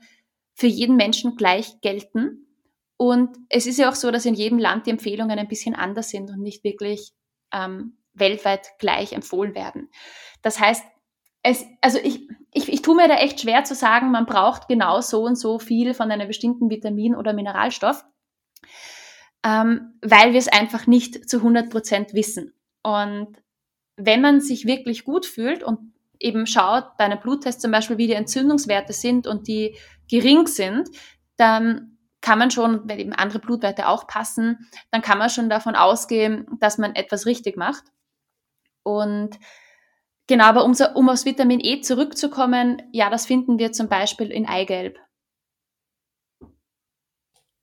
für jeden Menschen gleich gelten. Und es ist ja auch so, dass in jedem Land die Empfehlungen ein bisschen anders sind und nicht wirklich ähm, weltweit gleich empfohlen werden. Das heißt, es, also ich, ich, ich tue mir da echt schwer zu sagen, man braucht genau so und so viel von einem bestimmten Vitamin oder Mineralstoff, ähm, weil wir es einfach nicht zu 100 Prozent wissen. Und wenn man sich wirklich gut fühlt und eben schaut, bei einem Bluttest zum Beispiel, wie die Entzündungswerte sind und die gering sind, dann kann man schon, wenn eben andere Blutwerte auch passen, dann kann man schon davon ausgehen, dass man etwas richtig macht. Und genau, aber um, um aufs Vitamin E zurückzukommen, ja, das finden wir zum Beispiel in Eigelb.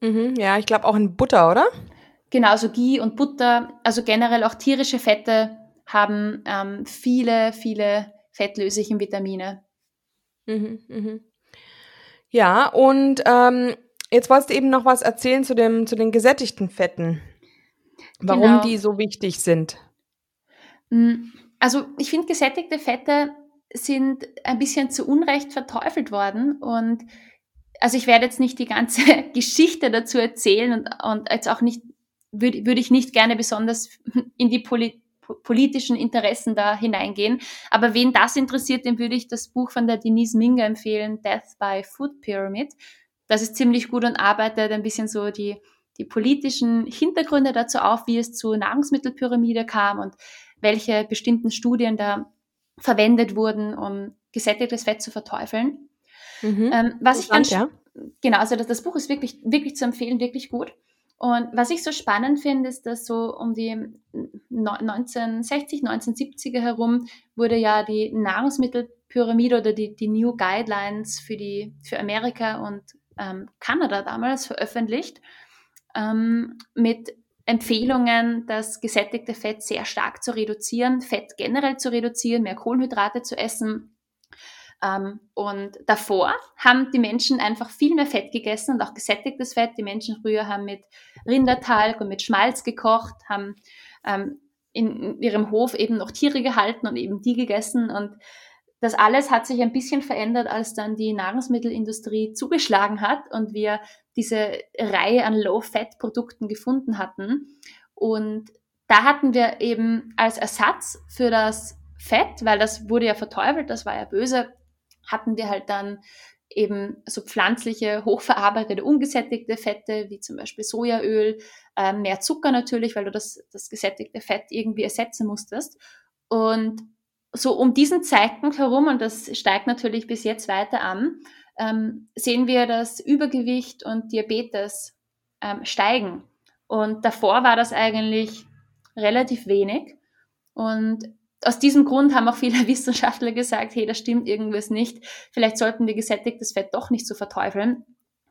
Mhm, ja, ich glaube auch in Butter, oder? Genau, also Ghee und Butter, also generell auch tierische Fette haben ähm, viele, viele fettlöslichen Vitamine. Mhm, mhm. Ja, und ähm, jetzt wolltest du eben noch was erzählen zu, dem, zu den gesättigten Fetten. Warum genau. die so wichtig sind. Mm, also ich finde, gesättigte Fette sind ein bisschen zu Unrecht verteufelt worden und also ich werde jetzt nicht die ganze Geschichte dazu erzählen und, und jetzt auch nicht, würde würd ich nicht gerne besonders in die Poli politischen Interessen da hineingehen. Aber wen das interessiert, dem würde ich das Buch von der Denise Minger empfehlen, Death by Food Pyramid. Das ist ziemlich gut und arbeitet ein bisschen so die, die politischen Hintergründe dazu auf, wie es zur Nahrungsmittelpyramide kam und welche bestimmten Studien da verwendet wurden, um gesättigtes Fett zu verteufeln. Mhm. Ähm, was ich ganz, ja. genau, also das, das Buch ist wirklich, wirklich zu empfehlen, wirklich gut. Und was ich so spannend finde, ist, dass so um die 1960, 1970er herum wurde ja die Nahrungsmittelpyramide oder die, die New Guidelines für, die, für Amerika und ähm, Kanada damals veröffentlicht ähm, mit Empfehlungen, das gesättigte Fett sehr stark zu reduzieren, Fett generell zu reduzieren, mehr Kohlenhydrate zu essen, ähm, und davor haben die Menschen einfach viel mehr Fett gegessen und auch gesättigtes Fett. Die Menschen früher haben mit Rindertalg und mit Schmalz gekocht, haben ähm, in ihrem Hof eben noch Tiere gehalten und eben die gegessen. Und das alles hat sich ein bisschen verändert, als dann die Nahrungsmittelindustrie zugeschlagen hat und wir diese Reihe an Low-Fat-Produkten gefunden hatten. Und da hatten wir eben als Ersatz für das Fett, weil das wurde ja verteufelt, das war ja böse, hatten wir halt dann eben so pflanzliche, hochverarbeitete, ungesättigte Fette, wie zum Beispiel Sojaöl, äh, mehr Zucker natürlich, weil du das, das gesättigte Fett irgendwie ersetzen musstest. Und so um diesen Zeitpunkt herum, und das steigt natürlich bis jetzt weiter an, ähm, sehen wir, dass Übergewicht und Diabetes ähm, steigen. Und davor war das eigentlich relativ wenig. Und aus diesem Grund haben auch viele Wissenschaftler gesagt, hey, da stimmt irgendwas nicht. Vielleicht sollten wir gesättigtes Fett doch nicht so verteufeln.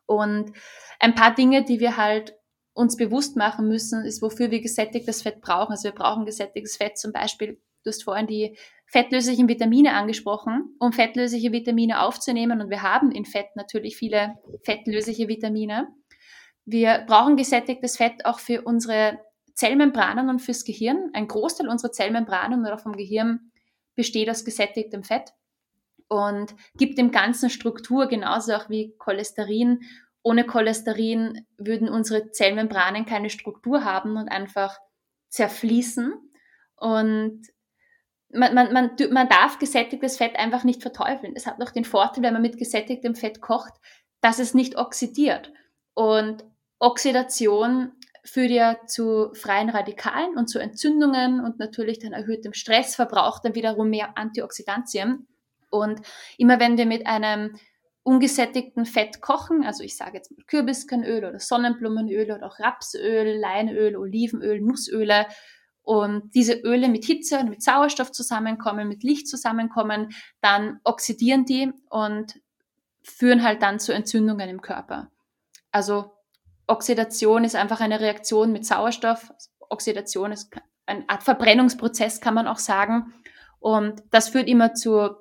Und ein paar Dinge, die wir halt uns bewusst machen müssen, ist, wofür wir gesättigtes Fett brauchen. Also wir brauchen gesättigtes Fett zum Beispiel, du hast vorhin die fettlöslichen Vitamine angesprochen, um fettlösliche Vitamine aufzunehmen. Und wir haben in Fett natürlich viele fettlösliche Vitamine. Wir brauchen gesättigtes Fett auch für unsere Zellmembranen und fürs Gehirn. Ein Großteil unserer Zellmembranen oder vom Gehirn besteht aus gesättigtem Fett und gibt dem Ganzen Struktur, genauso auch wie Cholesterin. Ohne Cholesterin würden unsere Zellmembranen keine Struktur haben und einfach zerfließen. Und man, man, man, man darf gesättigtes Fett einfach nicht verteufeln. Es hat noch den Vorteil, wenn man mit gesättigtem Fett kocht, dass es nicht oxidiert. Und Oxidation führt ja zu freien Radikalen und zu Entzündungen und natürlich dann erhöhtem Stressverbrauch, dann wiederum mehr Antioxidantien. Und immer wenn wir mit einem ungesättigten Fett kochen, also ich sage jetzt mal Kürbiskernöl oder Sonnenblumenöl oder auch Rapsöl, Leinöl, Olivenöl, Nussöle und diese Öle mit Hitze und mit Sauerstoff zusammenkommen, mit Licht zusammenkommen, dann oxidieren die und führen halt dann zu Entzündungen im Körper. Also Oxidation ist einfach eine Reaktion mit Sauerstoff. Oxidation ist eine Art Verbrennungsprozess, kann man auch sagen. Und das führt immer zu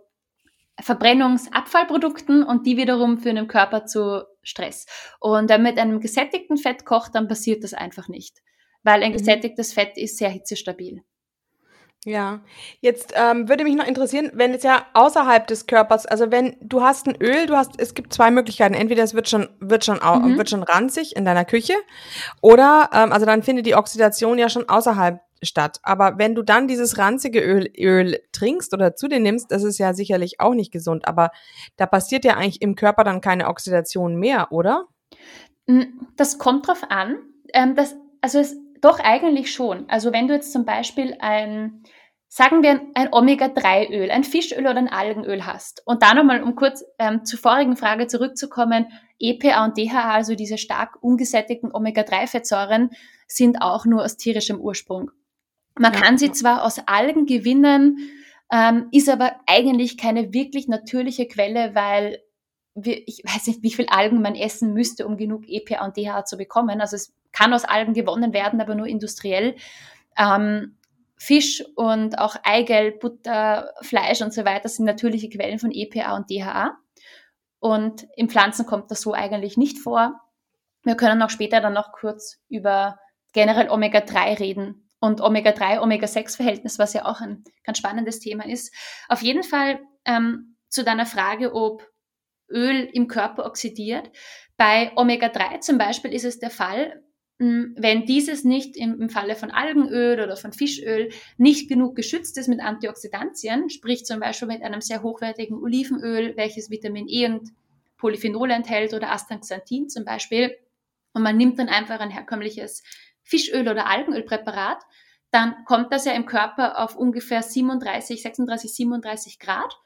Verbrennungsabfallprodukten und die wiederum führen im Körper zu Stress. Und wenn man mit einem gesättigten Fett kocht, dann passiert das einfach nicht, weil ein mhm. gesättigtes Fett ist sehr hitzestabil. Ja, jetzt ähm, würde mich noch interessieren, wenn es ja außerhalb des Körpers, also wenn du hast ein Öl, du hast, es gibt zwei Möglichkeiten. Entweder es wird schon, wird schon, mhm. wird schon ranzig in deiner Küche, oder, ähm, also dann findet die Oxidation ja schon außerhalb statt. Aber wenn du dann dieses ranzige Öl, Öl trinkst oder zu dir nimmst, das ist ja sicherlich auch nicht gesund. Aber da passiert ja eigentlich im Körper dann keine Oxidation mehr, oder? Hm, das kommt drauf an. Ähm, das, also es, doch eigentlich schon. Also wenn du jetzt zum Beispiel ein sagen wir ein Omega-3-Öl, ein Fischöl oder ein Algenöl hast. Und da nochmal, um kurz ähm, zur vorigen Frage zurückzukommen, EPA und DHA, also diese stark ungesättigten Omega-3-Fettsäuren, sind auch nur aus tierischem Ursprung. Man ja. kann sie zwar aus Algen gewinnen, ähm, ist aber eigentlich keine wirklich natürliche Quelle, weil wir, ich weiß nicht, wie viel Algen man essen müsste, um genug EPA und DHA zu bekommen. Also es kann aus Algen gewonnen werden, aber nur industriell. Ähm, Fisch und auch Eigelb, Butter, Fleisch und so weiter sind natürliche Quellen von EPA und DHA. Und in Pflanzen kommt das so eigentlich nicht vor. Wir können auch später dann noch kurz über generell Omega-3 reden und Omega-3, Omega-6-Verhältnis, was ja auch ein ganz spannendes Thema ist. Auf jeden Fall ähm, zu deiner Frage, ob Öl im Körper oxidiert. Bei Omega-3 zum Beispiel ist es der Fall, wenn dieses nicht im, im, Falle von Algenöl oder von Fischöl nicht genug geschützt ist mit Antioxidantien, sprich zum Beispiel mit einem sehr hochwertigen Olivenöl, welches Vitamin E und Polyphenole enthält oder Astaxanthin zum Beispiel, und man nimmt dann einfach ein herkömmliches Fischöl oder Algenölpräparat, dann kommt das ja im Körper auf ungefähr 37, 36, 37 Grad.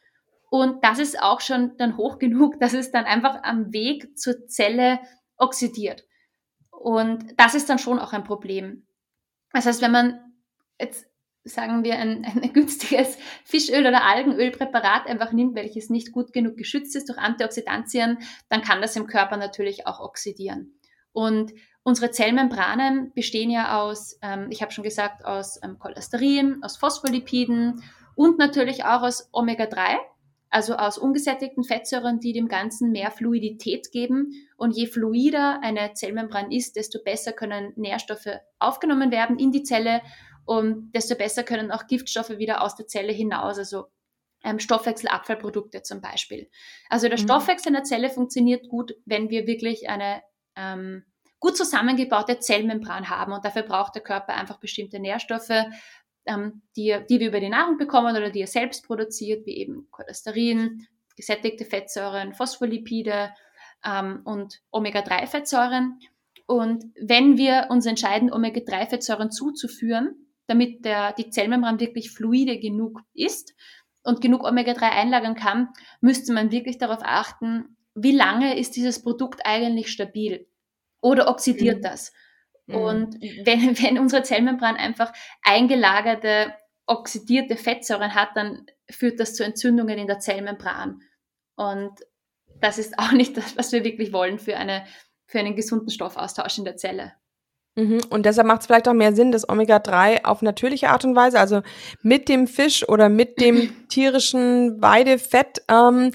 Und das ist auch schon dann hoch genug, dass es dann einfach am Weg zur Zelle oxidiert. Und das ist dann schon auch ein Problem. Das heißt, wenn man jetzt sagen wir, ein, ein günstiges Fischöl- oder Algenölpräparat einfach nimmt, welches nicht gut genug geschützt ist durch Antioxidantien, dann kann das im Körper natürlich auch oxidieren. Und unsere Zellmembranen bestehen ja aus, ähm, ich habe schon gesagt, aus ähm, Cholesterin, aus Phospholipiden und natürlich auch aus Omega-3 also aus ungesättigten Fettsäuren, die dem Ganzen mehr Fluidität geben. Und je fluider eine Zellmembran ist, desto besser können Nährstoffe aufgenommen werden in die Zelle und desto besser können auch Giftstoffe wieder aus der Zelle hinaus, also ähm, Stoffwechselabfallprodukte zum Beispiel. Also der mhm. Stoffwechsel in der Zelle funktioniert gut, wenn wir wirklich eine ähm, gut zusammengebaute Zellmembran haben und dafür braucht der Körper einfach bestimmte Nährstoffe, ähm, die, die wir über die Nahrung bekommen oder die er selbst produziert, wie eben Cholesterin, gesättigte Fettsäuren, Phospholipide ähm, und Omega-3-Fettsäuren. Und wenn wir uns entscheiden, Omega-3-Fettsäuren zuzuführen, damit der, die Zellmembran wirklich fluide genug ist und genug Omega-3 einlagern kann, müsste man wirklich darauf achten, wie lange ist dieses Produkt eigentlich stabil oder oxidiert mhm. das? Mhm. Und wenn, wenn unsere Zellmembran einfach eingelagerte, oxidierte Fettsäuren hat, dann führt das zu Entzündungen in der Zellmembran. Und das ist auch nicht das, was wir wirklich wollen für, eine, für einen gesunden Stoffaustausch in der Zelle. Mhm. Und deshalb macht es vielleicht auch mehr Sinn, das Omega-3 auf natürliche Art und Weise, also mit dem Fisch oder mit dem tierischen Weidefett ähm,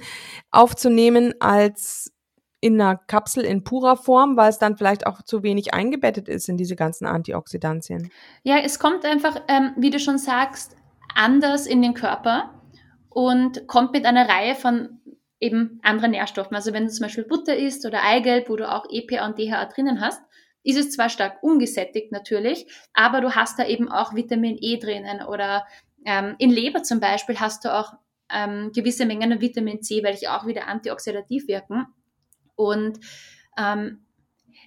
aufzunehmen, als in einer Kapsel in purer Form, weil es dann vielleicht auch zu wenig eingebettet ist in diese ganzen Antioxidantien. Ja, es kommt einfach, ähm, wie du schon sagst, anders in den Körper und kommt mit einer Reihe von eben anderen Nährstoffen. Also wenn du zum Beispiel Butter isst oder Eigelb, wo du auch EPA und DHA drinnen hast, ist es zwar stark ungesättigt natürlich, aber du hast da eben auch Vitamin E drinnen oder ähm, in Leber zum Beispiel hast du auch ähm, gewisse Mengen an Vitamin C, welche auch wieder antioxidativ wirken. Und ähm,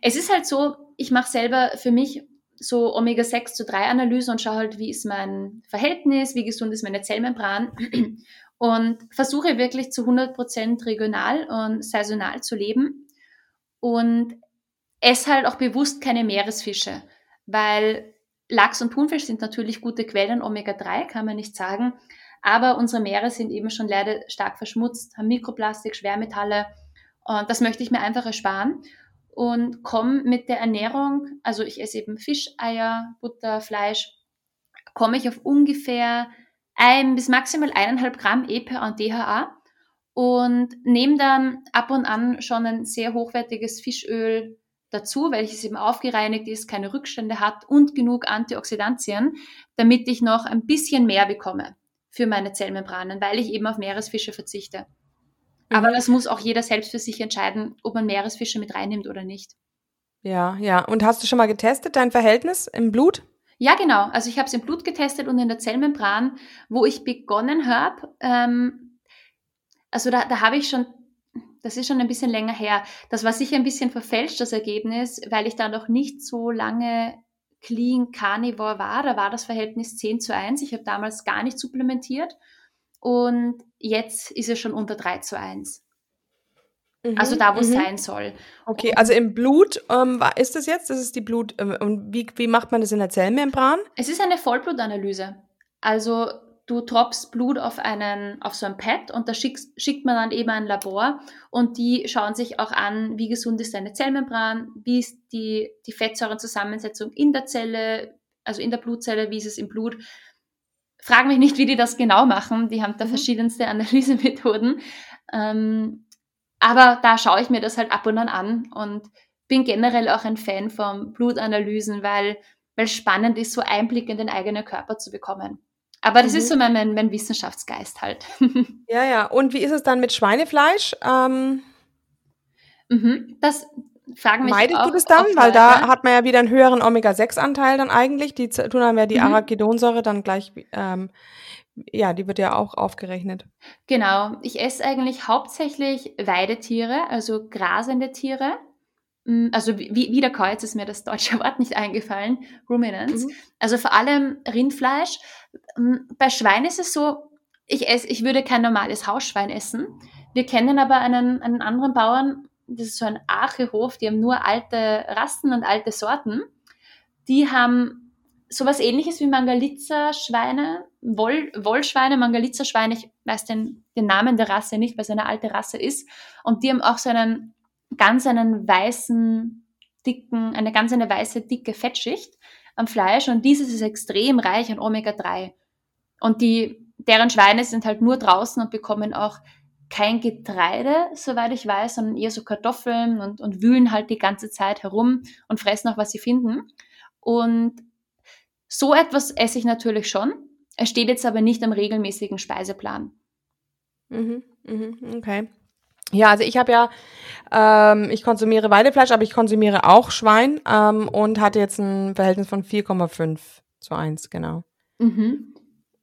es ist halt so, ich mache selber für mich so Omega-6 zu 3 Analyse und schaue halt, wie ist mein Verhältnis, wie gesund ist meine Zellmembran. Und versuche wirklich zu 100% regional und saisonal zu leben und esse halt auch bewusst keine Meeresfische, weil Lachs und Thunfisch sind natürlich gute Quellen Omega-3, kann man nicht sagen, aber unsere Meere sind eben schon leider stark verschmutzt, haben Mikroplastik, Schwermetalle und das möchte ich mir einfach ersparen und komme mit der Ernährung, also ich esse eben Fisch, Eier, Butter, Fleisch, komme ich auf ungefähr ein bis maximal eineinhalb Gramm EPA und DHA und nehme dann ab und an schon ein sehr hochwertiges Fischöl dazu, welches eben aufgereinigt ist, keine Rückstände hat und genug Antioxidantien, damit ich noch ein bisschen mehr bekomme für meine Zellmembranen, weil ich eben auf Meeresfische verzichte. Aber mhm. das muss auch jeder selbst für sich entscheiden, ob man Meeresfische mit reinnimmt oder nicht. Ja, ja. Und hast du schon mal getestet, dein Verhältnis im Blut? Ja, genau. Also ich habe es im Blut getestet und in der Zellmembran, wo ich begonnen habe. Ähm, also da, da habe ich schon, das ist schon ein bisschen länger her. Das war sicher ein bisschen verfälscht, das Ergebnis, weil ich da noch nicht so lange Clean Carnivore war, da war das Verhältnis 10 zu 1. Ich habe damals gar nicht supplementiert und jetzt ist es schon unter 3 zu 1. Mhm, also da, wo es mhm. sein soll. Okay, also im Blut ähm, ist das jetzt? Das ist die Blut. Ähm, und wie, wie macht man das in der Zellmembran? Es ist eine Vollblutanalyse. Also du tropfst Blut auf einen, auf so ein Pad und da schickst, schickt man dann eben ein Labor und die schauen sich auch an, wie gesund ist deine Zellmembran, wie ist die, die Fettsäurenzusammensetzung in der Zelle, also in der Blutzelle, wie ist es im Blut. Frag mich nicht, wie die das genau machen. Die haben da mhm. verschiedenste Analysemethoden. Ähm, aber da schaue ich mir das halt ab und an an und bin generell auch ein Fan von Blutanalysen, weil, weil spannend ist, so Einblick in den eigenen Körper zu bekommen. Aber das mhm. ist so mein, mein, mein, Wissenschaftsgeist halt. ja, ja. Und wie ist es dann mit Schweinefleisch? Ähm, mhm. Das fragen mich Meidest du das dann? Weil da hat man ja wieder einen höheren Omega-6-Anteil dann eigentlich. Die tun dann ja die mhm. Arachidonsäure dann gleich ähm, ja, die wird ja auch aufgerechnet. Genau. Ich esse eigentlich hauptsächlich Weidetiere, also grasende Tiere. Mm, also wie, Wiederkäu, ist mir das deutsche Wort nicht eingefallen, Ruminants. Mhm. Also vor allem Rindfleisch. Mm, bei Schwein ist es so, ich, esse, ich würde kein normales Hausschwein essen. Wir kennen aber einen, einen anderen Bauern, das ist so ein Achehof, die haben nur alte Rassen und alte Sorten. Die haben sowas ähnliches wie Mangalitza-Schweine, Woll, Wollschweine, Mangalitza-Schweine, ich weiß den, den Namen der Rasse nicht, weil es eine alte Rasse ist. Und die haben auch so einen ganz einen weißen, dicken, eine ganz eine weiße, dicke Fettschicht am Fleisch. Und dieses ist extrem reich an Omega-3. Und die, deren Schweine sind halt nur draußen und bekommen auch kein Getreide, soweit ich weiß, sondern eher so Kartoffeln und, und wühlen halt die ganze Zeit herum und fressen auch, was sie finden. Und so etwas esse ich natürlich schon. Es steht jetzt aber nicht am regelmäßigen Speiseplan. Mhm, mhm, okay. Ja, also ich habe ja, ähm, ich konsumiere Weidefleisch, aber ich konsumiere auch Schwein ähm, und hatte jetzt ein Verhältnis von 4,5 zu 1, genau. Mhm.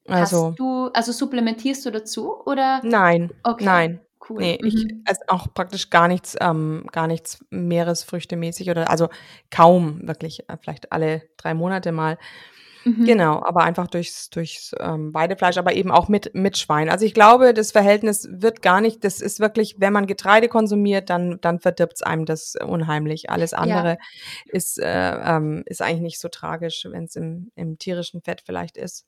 Also, Hast du, also supplementierst du dazu oder? Nein, okay. nein. Cool. Nee, mhm. ich esse auch praktisch gar nichts, ähm, gar nichts Meeresfrüchte-mäßig oder also kaum wirklich, äh, vielleicht alle drei Monate mal. Mhm. Genau, aber einfach durchs, durchs ähm, Weidefleisch, aber eben auch mit, mit Schwein. Also ich glaube, das Verhältnis wird gar nicht, das ist wirklich, wenn man Getreide konsumiert, dann, dann verdirbt es einem das unheimlich. Alles andere ja. ist, äh, ähm, ist eigentlich nicht so tragisch, wenn es im, im tierischen Fett vielleicht ist.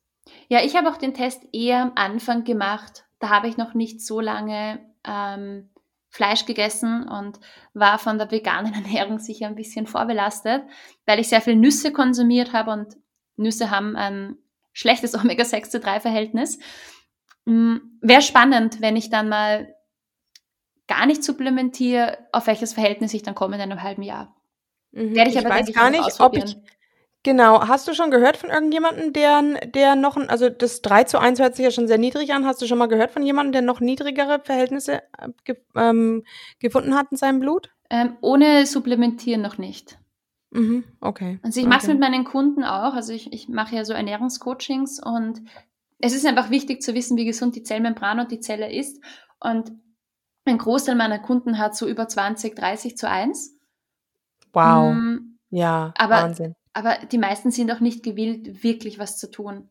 Ja, ich habe auch den Test eher am Anfang gemacht. Da habe ich noch nicht so lange ähm, Fleisch gegessen und war von der veganen Ernährung sicher ein bisschen vorbelastet, weil ich sehr viel Nüsse konsumiert habe und Nüsse haben ein schlechtes Omega-6 zu 3 Verhältnis. Mm, Wäre spannend, wenn ich dann mal gar nicht supplementiere, auf welches Verhältnis ich dann komme in einem halben Jahr. Mhm. Werde ich, ich aber weiß gar nicht, ob ich Genau, hast du schon gehört von irgendjemandem, der, der noch, also das 3 zu 1 hört sich ja schon sehr niedrig an. Hast du schon mal gehört von jemandem, der noch niedrigere Verhältnisse äh, ge ähm, gefunden hat in seinem Blut? Ähm, ohne Supplementieren noch nicht. Mhm, okay. Also ich mache es mit meinen Kunden auch. Also ich, ich mache ja so Ernährungscoachings und es ist einfach wichtig zu wissen, wie gesund die Zellmembran und die Zelle ist. Und ein Großteil meiner Kunden hat so über 20, 30 zu 1. Wow. Mm, ja, aber, Wahnsinn. Aber die meisten sind auch nicht gewillt, wirklich was zu tun.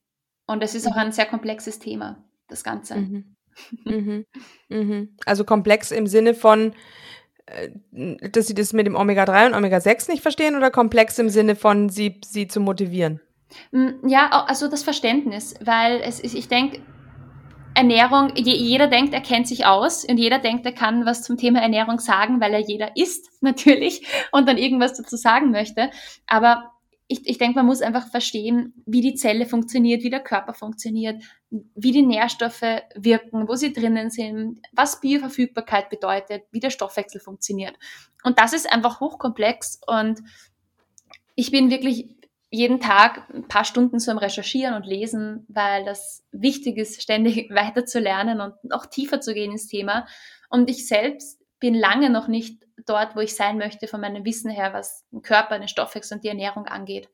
Und es ist mhm. auch ein sehr komplexes Thema, das Ganze. Mhm. mhm. Mhm. Also komplex im Sinne von, äh, dass sie das mit dem Omega-3 und Omega-6 nicht verstehen oder komplex im Sinne von, sie, sie zu motivieren? Mm, ja, also das Verständnis, weil es ist, ich denke, Ernährung, jeder denkt, er kennt sich aus und jeder denkt, er kann was zum Thema Ernährung sagen, weil er jeder isst natürlich und dann irgendwas dazu sagen möchte. Aber ich, ich denke, man muss einfach verstehen, wie die Zelle funktioniert, wie der Körper funktioniert, wie die Nährstoffe wirken, wo sie drinnen sind, was Bioverfügbarkeit bedeutet, wie der Stoffwechsel funktioniert. Und das ist einfach hochkomplex und ich bin wirklich jeden Tag ein paar Stunden zum Recherchieren und Lesen, weil das wichtig ist, ständig weiter zu lernen und auch tiefer zu gehen ins Thema. Und ich selbst bin lange noch nicht dort, wo ich sein möchte, von meinem Wissen her, was den Körper, den Stoffwechsel und die Ernährung angeht.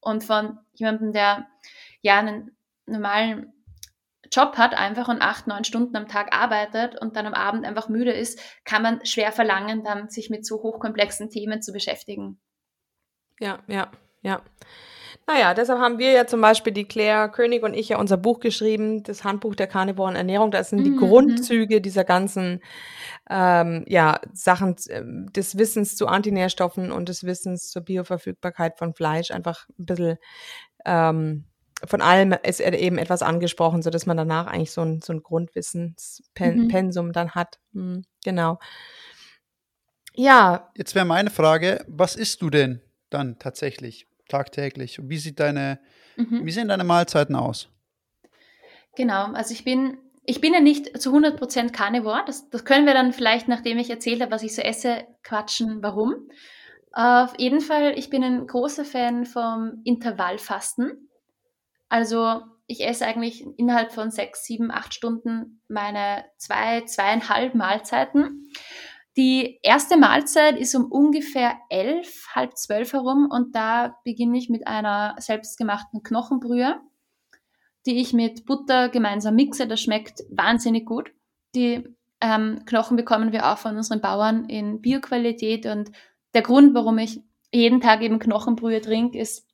Und von jemandem, der ja einen normalen Job hat, einfach und acht, neun Stunden am Tag arbeitet und dann am Abend einfach müde ist, kann man schwer verlangen, dann sich mit so hochkomplexen Themen zu beschäftigen. Ja, ja, ja. Naja, deshalb haben wir ja zum Beispiel die Claire König und ich ja unser Buch geschrieben, das Handbuch der Karnivoren Ernährung. Da sind die mhm. Grundzüge dieser ganzen ähm, ja, Sachen ähm, des Wissens zu Antinährstoffen und des Wissens zur Bioverfügbarkeit von Fleisch einfach ein bisschen ähm, von allem ist eben etwas angesprochen, so dass man danach eigentlich so ein, so ein Grundwissenspensum mhm. dann hat. Mhm, genau. Ja. Jetzt wäre meine Frage, was isst du denn dann tatsächlich tagtäglich? Wie sieht deine, mhm. wie sehen deine Mahlzeiten aus? Genau, also ich bin, ich bin ja nicht zu 100% Carnivore. Das, das können wir dann vielleicht, nachdem ich erzählt habe, was ich so esse, quatschen, warum. Auf jeden Fall, ich bin ein großer Fan vom Intervallfasten. Also ich esse eigentlich innerhalb von sechs, sieben, acht Stunden meine zwei, zweieinhalb Mahlzeiten. Die erste Mahlzeit ist um ungefähr elf, halb zwölf herum und da beginne ich mit einer selbstgemachten Knochenbrühe, die ich mit Butter gemeinsam mixe. Das schmeckt wahnsinnig gut. Die ähm, Knochen bekommen wir auch von unseren Bauern in Bioqualität und der Grund, warum ich jeden Tag eben Knochenbrühe trinke, ist,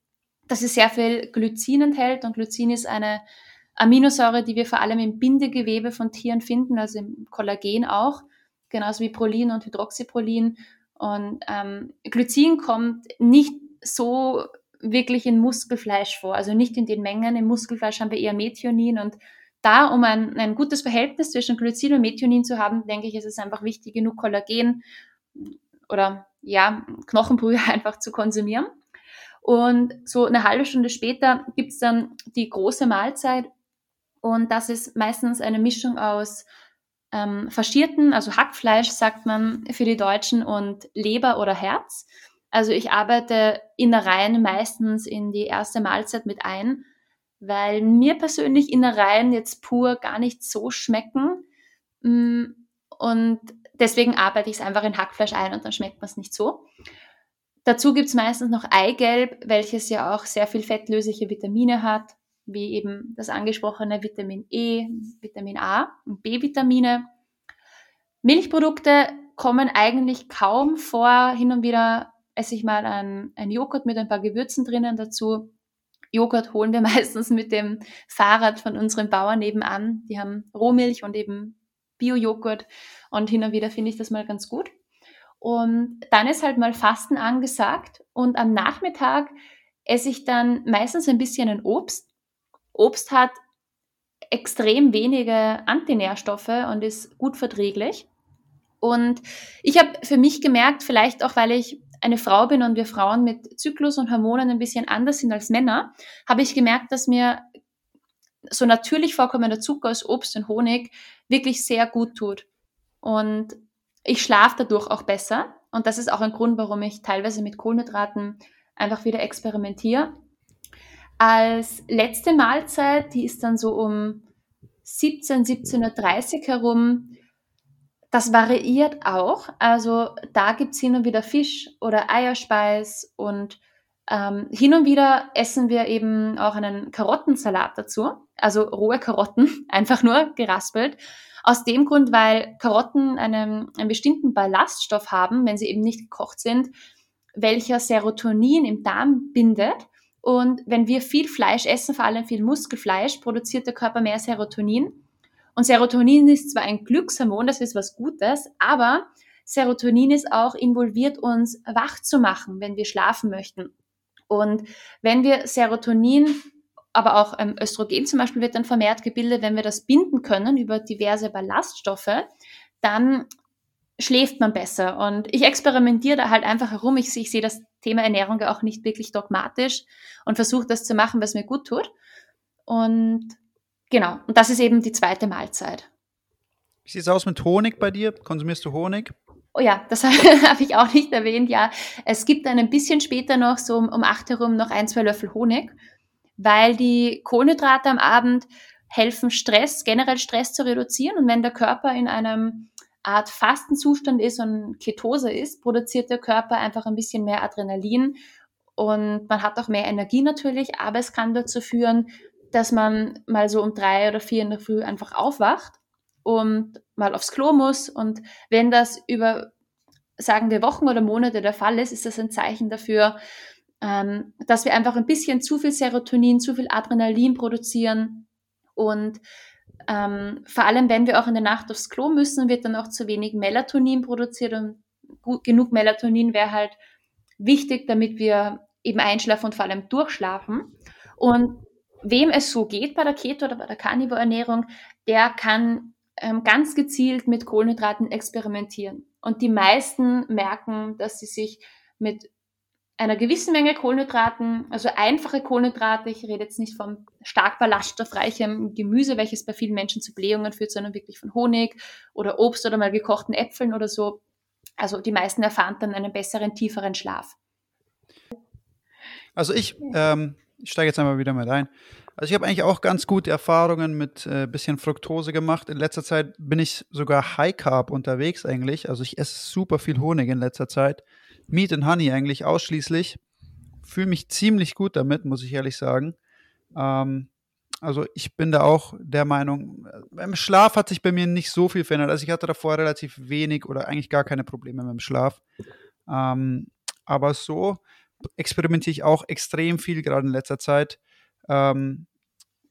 dass es sehr viel Glycin enthält und Glycin ist eine Aminosäure, die wir vor allem im Bindegewebe von Tieren finden, also im Kollagen auch, genauso wie Prolin und Hydroxyprolin. Und ähm, Glycin kommt nicht so wirklich in Muskelfleisch vor, also nicht in den Mengen. Im Muskelfleisch haben wir eher Methionin und da, um ein, ein gutes Verhältnis zwischen Glycin und Methionin zu haben, denke ich, ist es einfach wichtig, genug Kollagen oder ja, Knochenbrühe einfach zu konsumieren. Und so eine halbe Stunde später gibt's dann die große Mahlzeit. Und das ist meistens eine Mischung aus ähm, faschierten, also Hackfleisch sagt man für die Deutschen, und Leber oder Herz. Also ich arbeite Innereien meistens in die erste Mahlzeit mit ein, weil mir persönlich Innereien jetzt pur gar nicht so schmecken. Mm, und deswegen arbeite ich es einfach in Hackfleisch ein und dann schmeckt man es nicht so. Dazu gibt es meistens noch Eigelb, welches ja auch sehr viel fettlösliche Vitamine hat, wie eben das angesprochene Vitamin E, Vitamin A und B-Vitamine. Milchprodukte kommen eigentlich kaum vor. Hin und wieder esse ich mal ein, Joghurt mit ein paar Gewürzen drinnen dazu. Joghurt holen wir meistens mit dem Fahrrad von unseren Bauern nebenan. Die haben Rohmilch und eben Bio-Joghurt und hin und wieder finde ich das mal ganz gut. Und dann ist halt mal Fasten angesagt und am Nachmittag esse ich dann meistens ein bisschen ein Obst. Obst hat extrem wenige Antinährstoffe und ist gut verträglich. Und ich habe für mich gemerkt, vielleicht auch weil ich eine Frau bin und wir Frauen mit Zyklus und Hormonen ein bisschen anders sind als Männer, habe ich gemerkt, dass mir so natürlich vorkommender Zucker aus Obst und Honig wirklich sehr gut tut. Und ich schlafe dadurch auch besser. Und das ist auch ein Grund, warum ich teilweise mit Kohlenhydraten einfach wieder experimentiere. Als letzte Mahlzeit, die ist dann so um 17, 17.30 Uhr herum. Das variiert auch. Also da gibt es hin und wieder Fisch oder Eierspeis und ähm, hin und wieder essen wir eben auch einen Karottensalat dazu. Also rohe Karotten, einfach nur geraspelt. Aus dem Grund, weil Karotten einen, einen bestimmten Ballaststoff haben, wenn sie eben nicht gekocht sind, welcher Serotonin im Darm bindet. Und wenn wir viel Fleisch essen, vor allem viel Muskelfleisch, produziert der Körper mehr Serotonin. Und Serotonin ist zwar ein Glückshormon, das ist was Gutes, aber Serotonin ist auch involviert, uns wach zu machen, wenn wir schlafen möchten. Und wenn wir Serotonin aber auch ähm, Östrogen zum Beispiel wird dann vermehrt gebildet, wenn wir das binden können über diverse Ballaststoffe, dann schläft man besser. Und ich experimentiere da halt einfach herum. Ich, ich sehe das Thema Ernährung auch nicht wirklich dogmatisch und versuche das zu machen, was mir gut tut. Und genau, und das ist eben die zweite Mahlzeit. Wie sieht es aus mit Honig bei dir? Konsumierst du Honig? Oh ja, das habe ich auch nicht erwähnt. Ja, es gibt dann ein bisschen später noch, so um, um acht herum, noch ein, zwei Löffel Honig weil die Kohlenhydrate am Abend helfen, Stress, generell Stress zu reduzieren. Und wenn der Körper in einem Art Fastenzustand ist und Ketose ist, produziert der Körper einfach ein bisschen mehr Adrenalin und man hat auch mehr Energie natürlich, aber es kann dazu führen, dass man mal so um drei oder vier in der Früh einfach aufwacht und mal aufs Klo muss. Und wenn das über, sagen wir, Wochen oder Monate der Fall ist, ist das ein Zeichen dafür, ähm, dass wir einfach ein bisschen zu viel Serotonin, zu viel Adrenalin produzieren und ähm, vor allem, wenn wir auch in der Nacht aufs Klo müssen, wird dann auch zu wenig Melatonin produziert und gut, genug Melatonin wäre halt wichtig, damit wir eben einschlafen und vor allem durchschlafen. Und wem es so geht bei der Keto oder bei der Carnivore-Ernährung, der kann ähm, ganz gezielt mit Kohlenhydraten experimentieren. Und die meisten merken, dass sie sich mit einer gewissen Menge Kohlenhydraten, also einfache Kohlenhydrate, ich rede jetzt nicht vom stark ballaststoffreichem Gemüse, welches bei vielen Menschen zu Blähungen führt, sondern wirklich von Honig oder Obst oder mal gekochten Äpfeln oder so. Also die meisten erfahren dann einen besseren, tieferen Schlaf. Also ich, ähm, ich steige jetzt einmal wieder mit ein. Also ich habe eigentlich auch ganz gute Erfahrungen mit äh, bisschen Fructose gemacht. In letzter Zeit bin ich sogar High Carb unterwegs eigentlich. Also ich esse super viel Honig in letzter Zeit. Meat and Honey eigentlich ausschließlich. Fühle mich ziemlich gut damit, muss ich ehrlich sagen. Ähm, also ich bin da auch der Meinung, äh, Schlaf hat sich bei mir nicht so viel verändert. Also ich hatte davor relativ wenig oder eigentlich gar keine Probleme mit dem Schlaf. Ähm, aber so experimentiere ich auch extrem viel gerade in letzter Zeit. Ähm,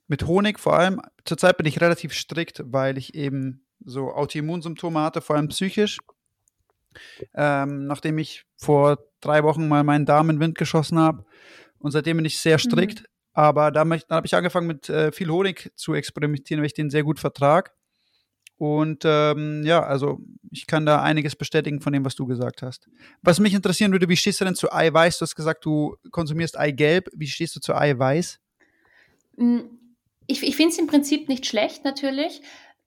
mit Honig vor allem. Zurzeit bin ich relativ strikt, weil ich eben so Autoimmunsymptome hatte, vor allem psychisch ähm, nachdem ich vor drei Wochen mal meinen Darm in den Wind geschossen habe. Und seitdem bin ich sehr mhm. strikt. Mhm. Aber dann, dann habe ich angefangen mit äh, viel Honig zu experimentieren, weil ich den sehr gut vertrage. Und ähm, ja, also ich kann da einiges bestätigen von dem, was du gesagt hast. Was mich interessieren würde, wie stehst du denn zu Eiweiß? Du hast gesagt, du konsumierst Eigelb. Wie stehst du zu Eiweiß? Mm, ich, ich finde es im Prinzip nicht schlecht, natürlich.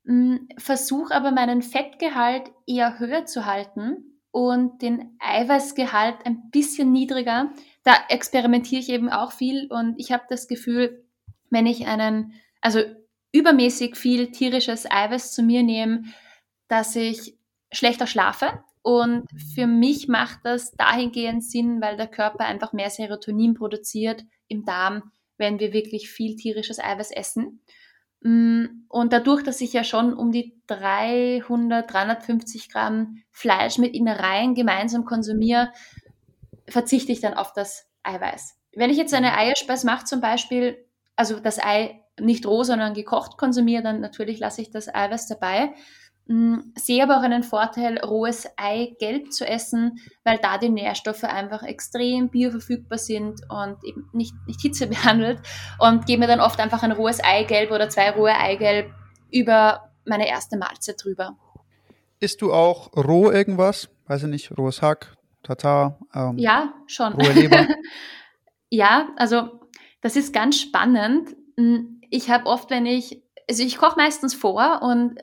Hm, Versuche aber meinen Fettgehalt eher höher zu halten und den Eiweißgehalt ein bisschen niedriger. Da experimentiere ich eben auch viel und ich habe das Gefühl, wenn ich einen, also übermäßig viel tierisches Eiweiß zu mir nehme, dass ich schlechter schlafe. Und für mich macht das dahingehend Sinn, weil der Körper einfach mehr Serotonin produziert im Darm, wenn wir wirklich viel tierisches Eiweiß essen. Mm, und dadurch, dass ich ja schon um die 300, 350 Gramm Fleisch mit Innereien gemeinsam konsumiere, verzichte ich dann auf das Eiweiß. Wenn ich jetzt eine mhm. Eierspeise mache zum Beispiel, also das Ei nicht roh, sondern gekocht konsumiere, dann natürlich lasse ich das Eiweiß dabei. Mm, sehe aber auch einen Vorteil, rohes Eigelb zu essen, weil da die Nährstoffe einfach extrem bioverfügbar sind und eben nicht, nicht hitzebehandelt und gebe mir dann oft einfach ein rohes Eigelb oder zwei rohe Eigelb über meine erste Mahlzeit drüber. Isst du auch roh irgendwas? Weiß ich nicht, rohes Hack, Tatar? Ähm, ja, schon. Rohe Leber? ja, also das ist ganz spannend. Mm, ich habe oft, wenn ich, also ich koche meistens vor und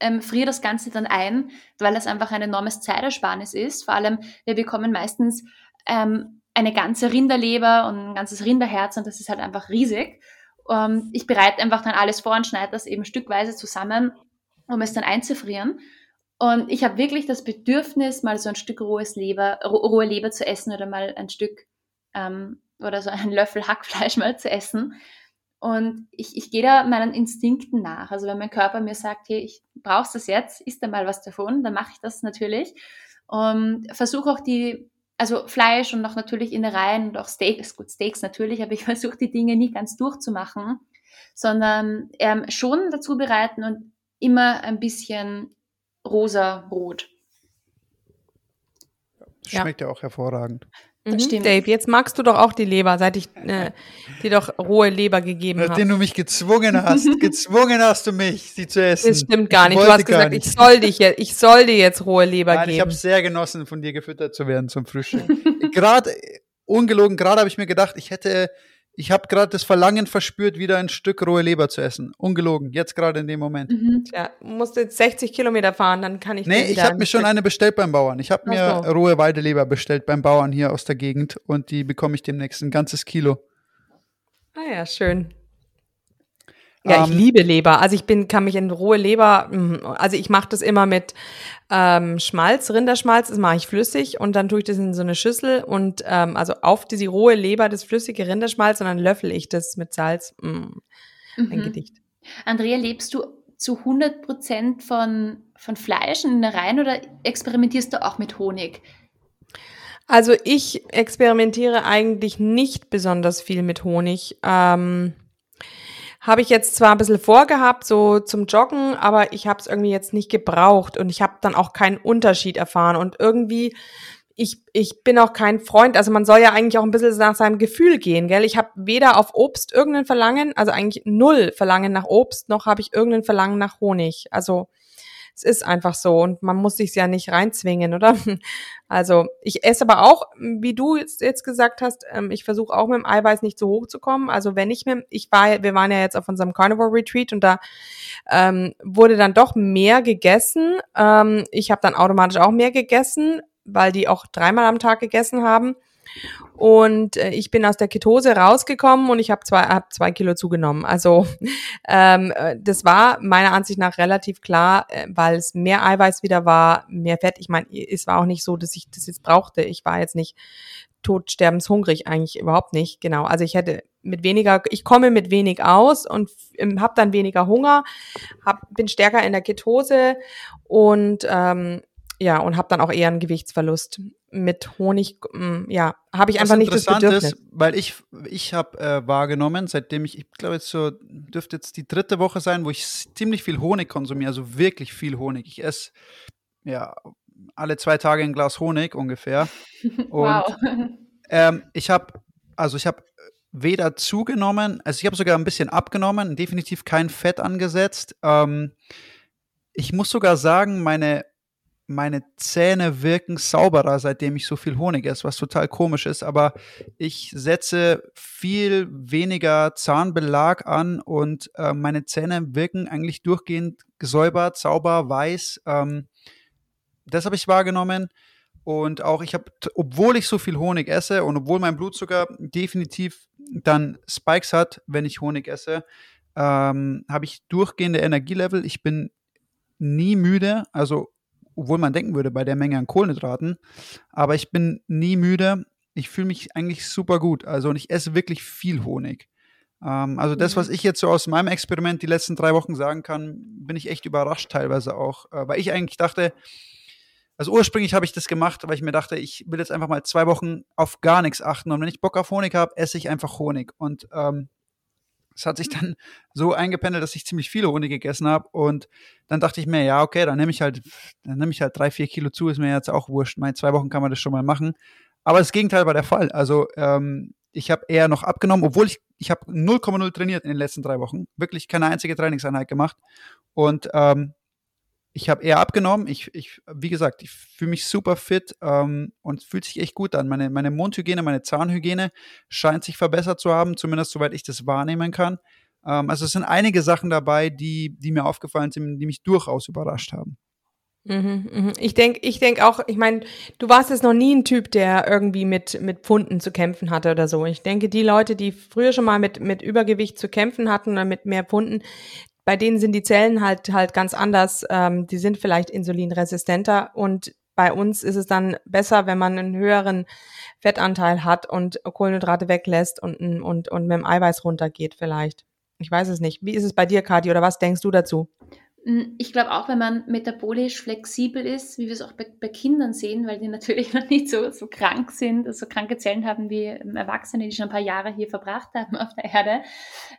ähm, friere das Ganze dann ein, weil das einfach ein enormes Zeitersparnis ist. Vor allem, wir bekommen meistens ähm, eine ganze Rinderleber und ein ganzes Rinderherz und das ist halt einfach riesig. Ähm, ich bereite einfach dann alles vor und schneide das eben stückweise zusammen, um es dann einzufrieren. Und ich habe wirklich das Bedürfnis, mal so ein Stück rohes Leber, rohe Leber zu essen oder mal ein Stück ähm, oder so einen Löffel Hackfleisch mal zu essen. Und ich, ich gehe da meinen Instinkten nach. Also wenn mein Körper mir sagt, hey, ich brauch's das jetzt, isst da mal was davon, dann mache ich das natürlich. Und versuche auch die, also Fleisch und auch natürlich Innereien und auch Steaks, gut, Steaks natürlich, aber ich versuche die Dinge nie ganz durchzumachen, sondern ähm, schon dazu bereiten und immer ein bisschen rosa-rot. Schmeckt ja. ja auch hervorragend. Das mhm. stimmt. Dave, jetzt magst du doch auch die Leber, seit ich äh, dir doch rohe Leber gegeben habe. Nachdem du mich gezwungen hast, gezwungen hast du mich, sie zu essen. Das stimmt gar nicht. Du hast gesagt, nicht. ich soll dich jetzt, ich soll dir jetzt rohe Leber Nein, geben. Ich habe sehr genossen, von dir gefüttert zu werden zum Frühstück. gerade ungelogen, gerade habe ich mir gedacht, ich hätte ich habe gerade das Verlangen verspürt, wieder ein Stück rohe Leber zu essen. Ungelogen, jetzt gerade in dem Moment. Mhm. Ja, musst jetzt 60 Kilometer fahren, dann kann ich. Nee, ich habe mir schon eine bestellt beim Bauern. Ich habe mir so. rohe Weideleber bestellt beim Bauern hier aus der Gegend und die bekomme ich demnächst ein ganzes Kilo. Ah ja, schön. Ja, ich ähm, liebe Leber. Also ich bin, kann mich in rohe Leber, mm, also ich mache das immer mit ähm, Schmalz, Rinderschmalz, das mache ich flüssig und dann tue ich das in so eine Schüssel und ähm, also auf diese rohe Leber das flüssige Rinderschmalz und dann löffel ich das mit Salz. Mm, ein mhm. Gedicht. Andrea, lebst du zu 100 Prozent von, von Fleisch und Innereien oder experimentierst du auch mit Honig? Also ich experimentiere eigentlich nicht besonders viel mit Honig. Ähm, habe ich jetzt zwar ein bisschen vorgehabt, so zum Joggen, aber ich habe es irgendwie jetzt nicht gebraucht und ich habe dann auch keinen Unterschied erfahren. Und irgendwie, ich, ich bin auch kein Freund, also man soll ja eigentlich auch ein bisschen nach seinem Gefühl gehen, gell? Ich habe weder auf Obst irgendein Verlangen, also eigentlich null Verlangen nach Obst, noch habe ich irgendein Verlangen nach Honig. Also es ist einfach so und man muss sich ja nicht reinzwingen, oder? Also ich esse aber auch, wie du jetzt, jetzt gesagt hast, ähm, ich versuche auch mit dem Eiweiß nicht zu hoch zu kommen. Also wenn ich mit, ich war, wir waren ja jetzt auf unserem Carnivore Retreat und da ähm, wurde dann doch mehr gegessen. Ähm, ich habe dann automatisch auch mehr gegessen, weil die auch dreimal am Tag gegessen haben. Und äh, ich bin aus der Ketose rausgekommen und ich habe zwei, hab zwei Kilo zugenommen. Also ähm, äh, das war meiner Ansicht nach relativ klar, äh, weil es mehr Eiweiß wieder war, mehr Fett. Ich meine, es war auch nicht so, dass ich das jetzt brauchte. Ich war jetzt nicht totsterbenshungrig, eigentlich überhaupt nicht. Genau. Also ich hätte mit weniger, ich komme mit wenig aus und ähm, habe dann weniger Hunger, hab, bin stärker in der Ketose und ähm, ja, und habe dann auch eher einen Gewichtsverlust mit Honig. Mm, ja, habe ich einfach nicht das Bedürfnis. Ist, weil ich ich habe äh, wahrgenommen, seitdem ich, ich glaube jetzt so dürfte jetzt die dritte Woche sein, wo ich ziemlich viel Honig konsumiere, also wirklich viel Honig. Ich esse ja alle zwei Tage ein Glas Honig ungefähr. Und wow. ähm, ich habe also ich habe weder zugenommen, also ich habe sogar ein bisschen abgenommen, definitiv kein Fett angesetzt. Ähm, ich muss sogar sagen, meine meine Zähne wirken sauberer, seitdem ich so viel Honig esse, was total komisch ist. Aber ich setze viel weniger Zahnbelag an und äh, meine Zähne wirken eigentlich durchgehend gesäubert, sauber, weiß. Ähm, das habe ich wahrgenommen. Und auch ich habe, obwohl ich so viel Honig esse und obwohl mein Blutzucker definitiv dann Spikes hat, wenn ich Honig esse, ähm, habe ich durchgehende Energielevel. Ich bin nie müde, also obwohl man denken würde bei der Menge an Kohlenhydraten. Aber ich bin nie müde. Ich fühle mich eigentlich super gut. Also und ich esse wirklich viel Honig. Ähm, also das, was mhm. ich jetzt so aus meinem Experiment die letzten drei Wochen sagen kann, bin ich echt überrascht teilweise auch. Äh, weil ich eigentlich dachte, also ursprünglich habe ich das gemacht, weil ich mir dachte, ich will jetzt einfach mal zwei Wochen auf gar nichts achten. Und wenn ich Bock auf Honig habe, esse ich einfach Honig. Und ähm, es hat sich dann so eingependelt, dass ich ziemlich viele Honig gegessen habe. Und dann dachte ich mir, ja, okay, dann nehme ich halt, dann nehme ich halt drei, vier Kilo zu, ist mir jetzt auch wurscht. Meine zwei Wochen kann man das schon mal machen. Aber das Gegenteil war der Fall. Also ähm, ich habe eher noch abgenommen, obwohl ich, ich habe 0,0 trainiert in den letzten drei Wochen. Wirklich keine einzige Trainingseinheit gemacht. Und ähm, ich habe eher abgenommen. Ich, ich, wie gesagt, ich fühle mich super fit ähm, und fühlt sich echt gut an. Meine, meine Mundhygiene, meine Zahnhygiene scheint sich verbessert zu haben, zumindest soweit ich das wahrnehmen kann. Ähm, also es sind einige Sachen dabei, die, die mir aufgefallen sind, die mich durchaus überrascht haben. Mhm, mhm. Ich denke ich denk auch, ich meine, du warst jetzt noch nie ein Typ, der irgendwie mit, mit Pfunden zu kämpfen hatte oder so. Ich denke, die Leute, die früher schon mal mit, mit Übergewicht zu kämpfen hatten oder mit mehr Pfunden, bei denen sind die Zellen halt halt ganz anders. Ähm, die sind vielleicht insulinresistenter und bei uns ist es dann besser, wenn man einen höheren Fettanteil hat und Kohlenhydrate weglässt und, und, und mit dem Eiweiß runtergeht vielleicht. Ich weiß es nicht. Wie ist es bei dir, Kathi, oder was denkst du dazu? Hm, ich glaube auch, wenn man metabolisch flexibel ist, wie wir es auch bei, bei, Kindern sehen, weil die natürlich noch nicht so, so krank sind, so kranke Zellen haben wie Erwachsene, die schon ein paar Jahre hier verbracht haben auf der Erde,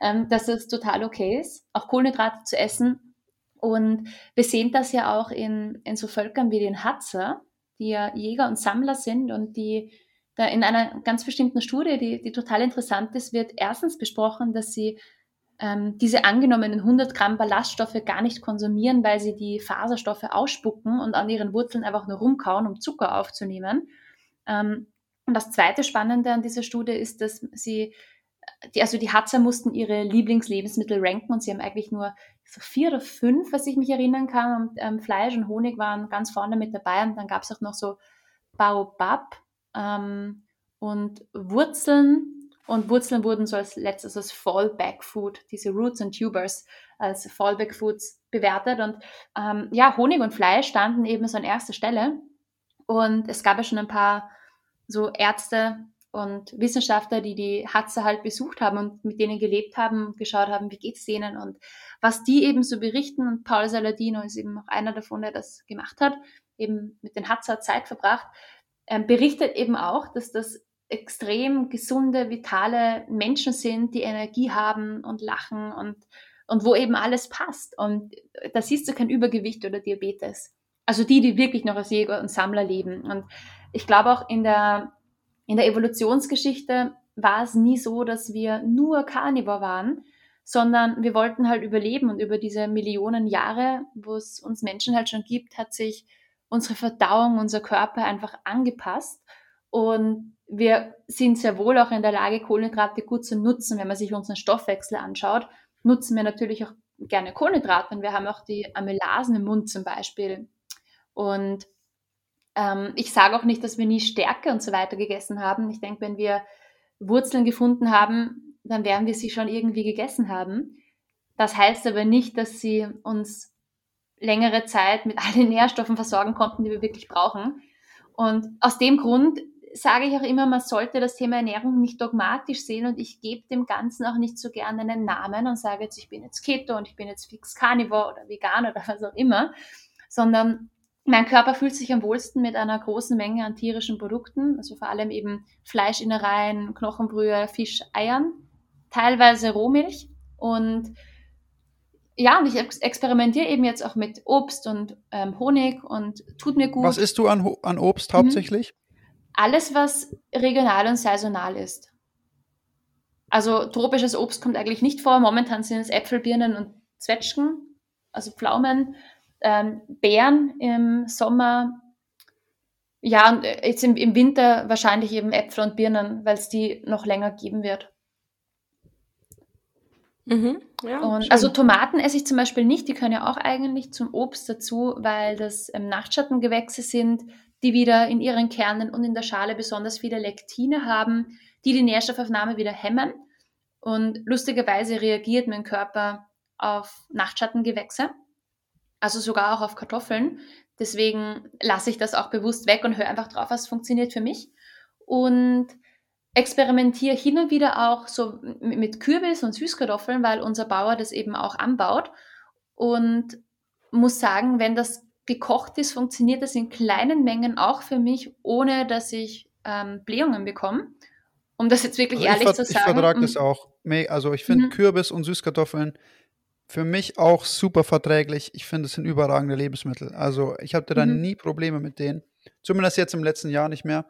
ähm, dass es total okay ist, auch Kohlenhydrate zu essen. Und wir sehen das ja auch in, in so Völkern wie den Hatzer, die ja Jäger und Sammler sind und die da in einer ganz bestimmten Studie, die, die total interessant ist, wird erstens besprochen, dass sie ähm, diese angenommenen 100 Gramm Ballaststoffe gar nicht konsumieren, weil sie die Faserstoffe ausspucken und an ihren Wurzeln einfach nur rumkauen, um Zucker aufzunehmen. Ähm, und das zweite Spannende an dieser Studie ist, dass sie, die, also die Hatzer mussten ihre Lieblingslebensmittel ranken und sie haben eigentlich nur so vier oder fünf, was ich mich erinnern kann. Und, ähm, Fleisch und Honig waren ganz vorne mit dabei und dann gab es auch noch so Baobab ähm, und Wurzeln und Wurzeln wurden so als letztes als Fallback Food, diese Roots und Tubers als Fallback Foods bewertet. Und ähm, ja, Honig und Fleisch standen eben so an erster Stelle. Und es gab ja schon ein paar so Ärzte und Wissenschaftler, die die Hatze halt besucht haben und mit denen gelebt haben geschaut haben, wie geht's denen und was die eben so berichten. Und Paul Saladino ist eben auch einer davon, der das gemacht hat, eben mit den Hatzer Zeit verbracht ähm, berichtet eben auch, dass das extrem gesunde, vitale Menschen sind, die Energie haben und lachen und, und wo eben alles passt. Und da siehst du kein Übergewicht oder Diabetes. Also die, die wirklich noch als Jäger und Sammler leben. Und ich glaube auch in der, in der Evolutionsgeschichte war es nie so, dass wir nur Carnivore waren, sondern wir wollten halt überleben und über diese Millionen Jahre, wo es uns Menschen halt schon gibt, hat sich unsere Verdauung, unser Körper einfach angepasst und wir sind sehr wohl auch in der Lage, Kohlenhydrate gut zu nutzen. Wenn man sich unseren Stoffwechsel anschaut, nutzen wir natürlich auch gerne Kohlenhydrate und wir haben auch die Amylasen im Mund zum Beispiel. Und ähm, ich sage auch nicht, dass wir nie Stärke und so weiter gegessen haben. Ich denke, wenn wir Wurzeln gefunden haben, dann werden wir sie schon irgendwie gegessen haben. Das heißt aber nicht, dass sie uns längere Zeit mit all den Nährstoffen versorgen konnten, die wir wirklich brauchen. Und aus dem Grund sage ich auch immer, man sollte das Thema Ernährung nicht dogmatisch sehen und ich gebe dem Ganzen auch nicht so gerne einen Namen und sage jetzt, ich bin jetzt Keto und ich bin jetzt fix Carnivore oder vegan oder was auch immer, sondern mein Körper fühlt sich am wohlsten mit einer großen Menge an tierischen Produkten, also vor allem eben Fleischinnereien, Knochenbrühe, Fisch, Eiern, teilweise Rohmilch und ja, und ich experimentiere eben jetzt auch mit Obst und ähm, Honig und tut mir gut. Was isst du an, an Obst mhm. Alles, was regional und saisonal ist. Also tropisches Obst kommt eigentlich nicht vor. Momentan sind es Äpfel, Birnen und Zwetschgen, also Pflaumen ähm, Beeren im Sommer. Ja, und äh, jetzt im, im Winter wahrscheinlich eben Äpfel und Birnen, weil es die noch länger geben wird. Mhm. Ja, und, also Tomaten esse ich zum Beispiel nicht, die können ja auch eigentlich zum Obst dazu, weil das ähm, Nachtschattengewächse sind, die wieder in ihren Kernen und in der Schale besonders viele Lektine haben, die die Nährstoffaufnahme wieder hemmen. Und lustigerweise reagiert mein Körper auf Nachtschattengewächse also sogar auch auf Kartoffeln. Deswegen lasse ich das auch bewusst weg und höre einfach drauf, was funktioniert für mich. Und experimentiere hin und wieder auch so mit Kürbis und Süßkartoffeln, weil unser Bauer das eben auch anbaut. Und muss sagen, wenn das gekocht ist, funktioniert das in kleinen Mengen auch für mich, ohne dass ich ähm, Blähungen bekomme. Um das jetzt wirklich also ehrlich zu sagen. Ich vertrage das auch. Also ich finde mhm. Kürbis und Süßkartoffeln für mich auch super verträglich. Ich finde, es sind überragende Lebensmittel. Also ich hatte da mhm. nie Probleme mit denen. Zumindest jetzt im letzten Jahr nicht mehr.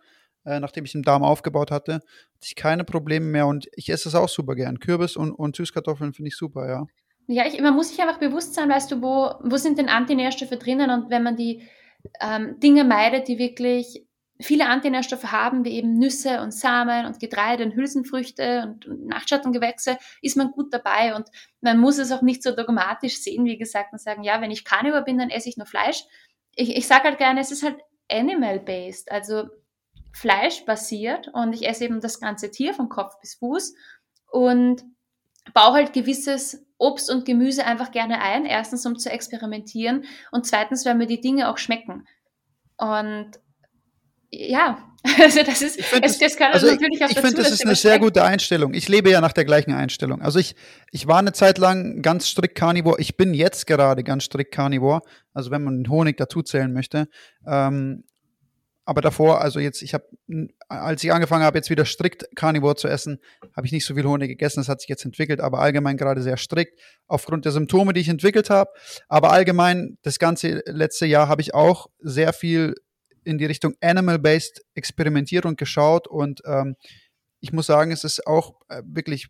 Äh, nachdem ich den Darm aufgebaut hatte, hatte ich keine Probleme mehr und ich esse es auch super gern. Kürbis und, und Süßkartoffeln finde ich super, ja. Ja, ich, man muss sich einfach bewusst sein, weißt du, wo, wo sind denn Antinährstoffe drinnen und wenn man die ähm, Dinge meidet, die wirklich viele Antinährstoffe haben, wie eben Nüsse und Samen und Getreide und Hülsenfrüchte und, und Nachtschattengewächse, ist man gut dabei. Und man muss es auch nicht so dogmatisch sehen, wie gesagt, und sagen, ja, wenn ich Carnivore bin, dann esse ich nur Fleisch. Ich, ich sage halt gerne, es ist halt animal-based, also fleischbasiert und ich esse eben das ganze Tier von Kopf bis Fuß und baue halt gewisses Obst und Gemüse einfach gerne ein. Erstens, um zu experimentieren und zweitens, weil mir die Dinge auch schmecken. Und ja, also das ist, es, das kann also natürlich auch Ich, ich finde, das ist eine sehr gute Einstellung. Ich lebe ja nach der gleichen Einstellung. Also ich, ich war eine Zeit lang ganz strikt Carnivore. Ich bin jetzt gerade ganz strikt Carnivore. Also wenn man Honig dazu zählen möchte. Ähm, aber davor, also jetzt, ich habe, als ich angefangen habe, jetzt wieder strikt Carnivore zu essen, habe ich nicht so viel Honig gegessen. Das hat sich jetzt entwickelt, aber allgemein gerade sehr strikt aufgrund der Symptome, die ich entwickelt habe. Aber allgemein, das ganze letzte Jahr habe ich auch sehr viel in die Richtung Animal-Based experimentiert und geschaut und ähm, ich muss sagen, es ist auch äh, wirklich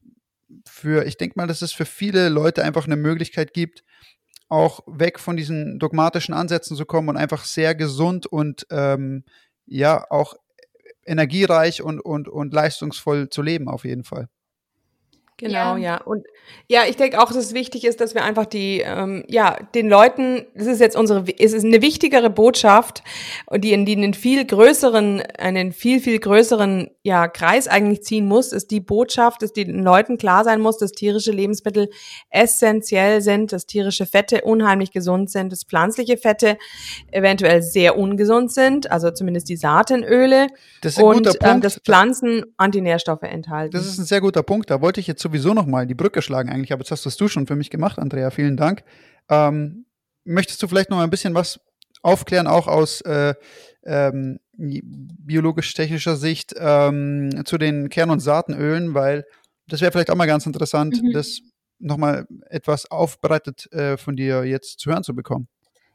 für, ich denke mal, dass es für viele Leute einfach eine Möglichkeit gibt, auch weg von diesen dogmatischen Ansätzen zu kommen und einfach sehr gesund und ähm, ja auch energiereich und, und, und leistungsvoll zu leben, auf jeden Fall. Genau, ja. ja. Und ja, ich denke auch, dass es wichtig ist, dass wir einfach die, ähm, ja, den Leuten, das ist jetzt unsere, es ist eine wichtigere Botschaft, die in, die einen viel größeren, einen viel, viel größeren, ja, Kreis eigentlich ziehen muss, ist die Botschaft, dass den Leuten klar sein muss, dass tierische Lebensmittel essentiell sind, dass tierische Fette unheimlich gesund sind, dass pflanzliche Fette eventuell sehr ungesund sind, also zumindest die Saatenöle. Das ist ein und, guter ähm, Punkt. dass Pflanzen Antinährstoffe enthalten. Das ist ein sehr guter Punkt. Da wollte ich jetzt sowieso noch mal die Brücke schlagen eigentlich, aber das hast du schon für mich gemacht, Andrea. Vielen Dank. Ähm, möchtest du vielleicht noch ein bisschen was aufklären, auch aus äh, ähm, biologisch-technischer Sicht ähm, zu den Kern- und Saatenölen, weil das wäre vielleicht auch mal ganz interessant, mhm. das nochmal etwas aufbereitet äh, von dir jetzt zu hören zu bekommen.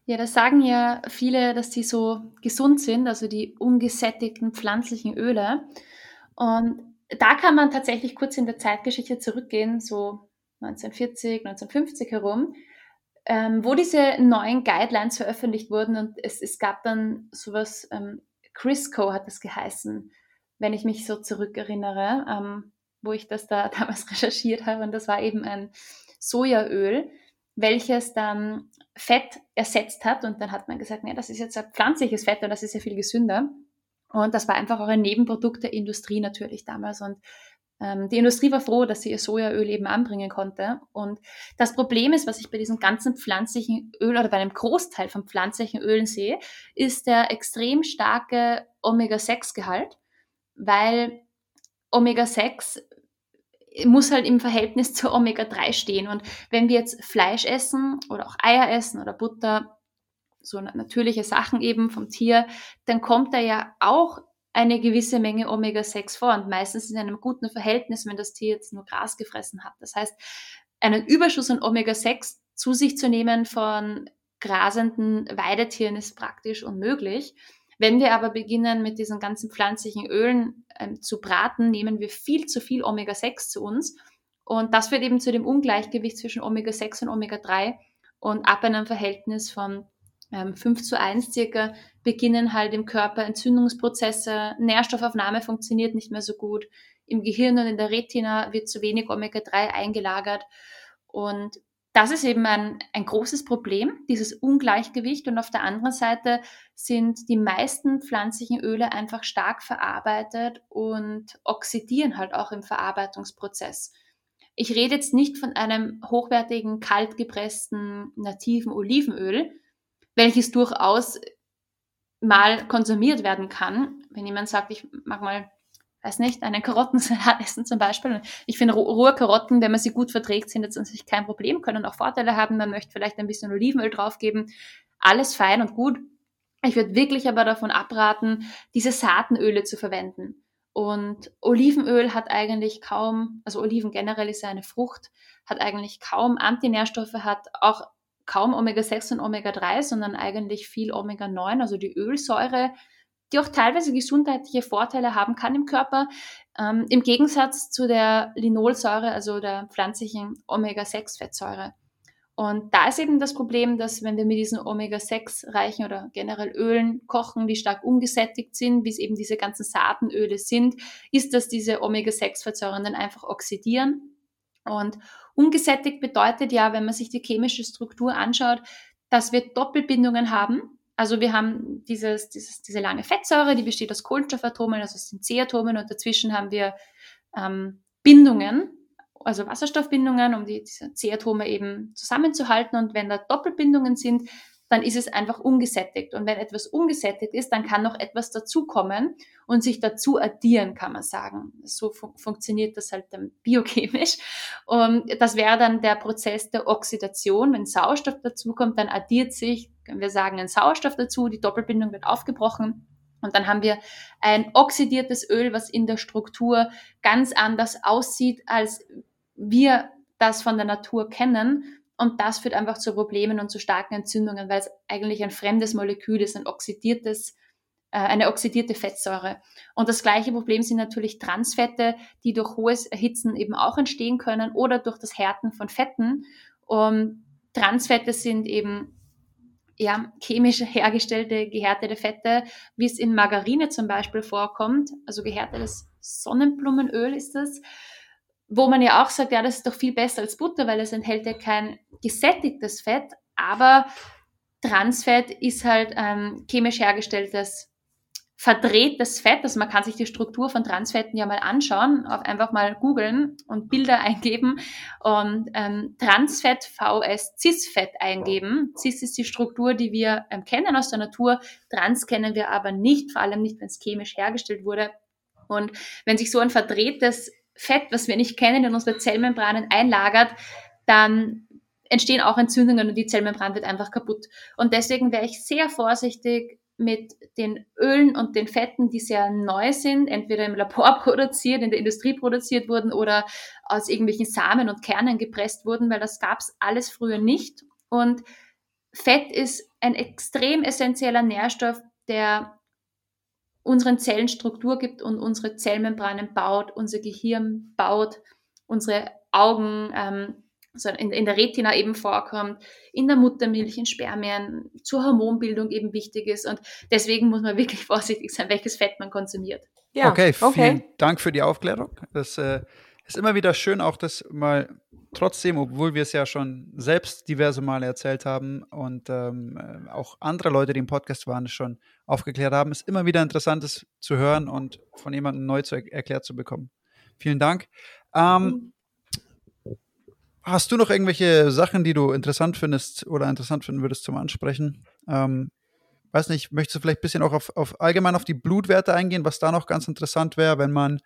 Ja, das sagen ja viele, dass die so gesund sind, also die ungesättigten pflanzlichen Öle. Und da kann man tatsächlich kurz in der Zeitgeschichte zurückgehen, so 1940, 1950 herum, ähm, wo diese neuen Guidelines veröffentlicht wurden und es, es gab dann sowas, ähm, Crisco hat das geheißen, wenn ich mich so zurückerinnere, ähm, wo ich das da damals recherchiert habe und das war eben ein Sojaöl, welches dann Fett ersetzt hat und dann hat man gesagt, nee, das ist jetzt ein pflanzliches Fett und das ist ja viel gesünder. Und das war einfach auch ein Nebenprodukt der Industrie natürlich damals. Und ähm, die Industrie war froh, dass sie ihr Sojaöl eben anbringen konnte. Und das Problem ist, was ich bei diesen ganzen pflanzlichen Öl oder bei einem Großteil von pflanzlichen Ölen sehe, ist der extrem starke Omega-6-Gehalt, weil Omega-6 muss halt im Verhältnis zu Omega-3 stehen. Und wenn wir jetzt Fleisch essen oder auch Eier essen oder Butter, so natürliche Sachen eben vom Tier, dann kommt da ja auch eine gewisse Menge Omega-6 vor und meistens in einem guten Verhältnis, wenn das Tier jetzt nur Gras gefressen hat. Das heißt, einen Überschuss an Omega-6 zu sich zu nehmen von grasenden Weidetieren ist praktisch unmöglich. Wenn wir aber beginnen, mit diesen ganzen pflanzlichen Ölen ähm, zu braten, nehmen wir viel zu viel Omega-6 zu uns. Und das führt eben zu dem Ungleichgewicht zwischen Omega-6 und Omega-3. Und ab einem Verhältnis von ähm, 5 zu 1 circa beginnen halt im Körper Entzündungsprozesse, Nährstoffaufnahme funktioniert nicht mehr so gut, im Gehirn und in der Retina wird zu wenig Omega-3 eingelagert und das ist eben ein, ein großes Problem, dieses Ungleichgewicht. Und auf der anderen Seite sind die meisten pflanzlichen Öle einfach stark verarbeitet und oxidieren halt auch im Verarbeitungsprozess. Ich rede jetzt nicht von einem hochwertigen, kaltgepressten, nativen Olivenöl, welches durchaus mal konsumiert werden kann. Wenn jemand sagt, ich mag mal, weiß nicht, einen Karottensalat essen zum Beispiel. Ich finde rohe Karotten, wenn man sie gut verträgt, sind jetzt an sich kein Problem, können auch Vorteile haben. Man möchte vielleicht ein bisschen Olivenöl draufgeben. Alles fein und gut. Ich würde wirklich aber davon abraten, diese Saatenöle zu verwenden. Und Olivenöl hat eigentlich kaum, also Oliven generell ist ja eine Frucht, hat eigentlich kaum Antinährstoffe, hat auch kaum Omega-6 und Omega-3, sondern eigentlich viel Omega-9, also die Ölsäure, die auch teilweise gesundheitliche Vorteile haben kann im Körper, ähm, im Gegensatz zu der Linolsäure, also der pflanzlichen Omega-6-Fettsäure. Und da ist eben das Problem, dass wenn wir mit diesen Omega-6-reichen oder generell Ölen kochen, die stark ungesättigt sind, wie es eben diese ganzen Saatenöle sind, ist, dass diese Omega-6-Fettsäuren dann einfach oxidieren. Und Ungesättigt bedeutet ja, wenn man sich die chemische Struktur anschaut, dass wir Doppelbindungen haben. Also wir haben dieses, dieses, diese lange Fettsäure, die besteht aus Kohlenstoffatomen, also aus den C-Atomen und dazwischen haben wir ähm, Bindungen, also Wasserstoffbindungen, um die, C-Atome eben zusammenzuhalten. Und wenn da Doppelbindungen sind, dann ist es einfach ungesättigt. Und wenn etwas ungesättigt ist, dann kann noch etwas dazukommen und sich dazu addieren, kann man sagen. So fun funktioniert das halt dann biochemisch. Und das wäre dann der Prozess der Oxidation. Wenn Sauerstoff dazukommt, dann addiert sich, können wir sagen, ein Sauerstoff dazu, die Doppelbindung wird aufgebrochen. Und dann haben wir ein oxidiertes Öl, was in der Struktur ganz anders aussieht, als wir das von der Natur kennen und das führt einfach zu Problemen und zu starken Entzündungen, weil es eigentlich ein fremdes Molekül ist, ein oxidiertes, äh, eine oxidierte Fettsäure. Und das gleiche Problem sind natürlich Transfette, die durch hohes Erhitzen eben auch entstehen können oder durch das Härten von Fetten. Und Transfette sind eben ja, chemisch hergestellte gehärtete Fette, wie es in Margarine zum Beispiel vorkommt, also gehärtetes Sonnenblumenöl ist das wo man ja auch sagt, ja, das ist doch viel besser als Butter, weil es enthält ja kein gesättigtes Fett, aber Transfett ist halt ähm, chemisch hergestelltes verdrehtes Fett, also man kann sich die Struktur von Transfetten ja mal anschauen, einfach mal googeln und Bilder eingeben und ähm, Transfett VS Cis-Fett eingeben. Cis ist die Struktur, die wir ähm, kennen aus der Natur, Trans kennen wir aber nicht, vor allem nicht, wenn es chemisch hergestellt wurde. Und wenn sich so ein verdrehtes Fett, was wir nicht kennen, in unsere Zellmembranen einlagert, dann entstehen auch Entzündungen und die Zellmembran wird einfach kaputt. Und deswegen wäre ich sehr vorsichtig mit den Ölen und den Fetten, die sehr neu sind, entweder im Labor produziert, in der Industrie produziert wurden oder aus irgendwelchen Samen und Kernen gepresst wurden, weil das gab es alles früher nicht. Und Fett ist ein extrem essentieller Nährstoff, der unseren Zellen Struktur gibt und unsere Zellmembranen baut, unser Gehirn baut, unsere Augen, ähm, also in, in, der Retina eben vorkommt, in der Muttermilch, in Spermien, zur Hormonbildung eben wichtig ist. Und deswegen muss man wirklich vorsichtig sein, welches Fett man konsumiert. Ja, okay, vielen okay. Dank für die Aufklärung. Das äh, ist immer wieder schön, auch das mal trotzdem, obwohl wir es ja schon selbst diverse Male erzählt haben und ähm, äh, auch andere Leute, die im Podcast waren, schon aufgeklärt haben, ist immer wieder interessant, es zu hören und von jemandem neu zu er erklärt zu bekommen. Vielen Dank. Ähm, hast du noch irgendwelche Sachen, die du interessant findest oder interessant finden würdest zum Ansprechen? Ähm, weiß nicht, möchtest du vielleicht ein bisschen auch auf, auf allgemein auf die Blutwerte eingehen, was da noch ganz interessant wäre, wenn man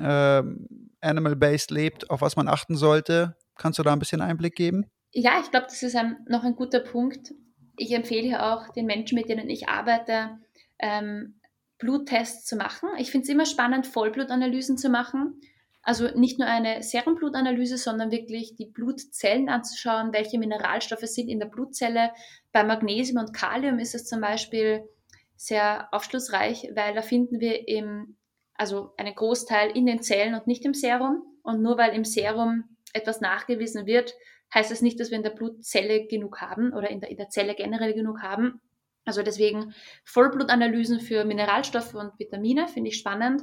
ähm, animal-based lebt, auf was man achten sollte? Kannst du da ein bisschen Einblick geben? Ja, ich glaube, das ist ein, noch ein guter Punkt. Ich empfehle ja auch den Menschen, mit denen ich arbeite, ähm, Bluttests zu machen. Ich finde es immer spannend, Vollblutanalysen zu machen. Also nicht nur eine Serumblutanalyse, sondern wirklich die Blutzellen anzuschauen, welche Mineralstoffe sind in der Blutzelle. Bei Magnesium und Kalium ist es zum Beispiel sehr aufschlussreich, weil da finden wir im, also einen Großteil in den Zellen und nicht im Serum. Und nur weil im Serum etwas nachgewiesen wird, heißt das nicht, dass wir in der Blutzelle genug haben oder in der, in der Zelle generell genug haben. Also deswegen Vollblutanalysen für Mineralstoffe und Vitamine finde ich spannend.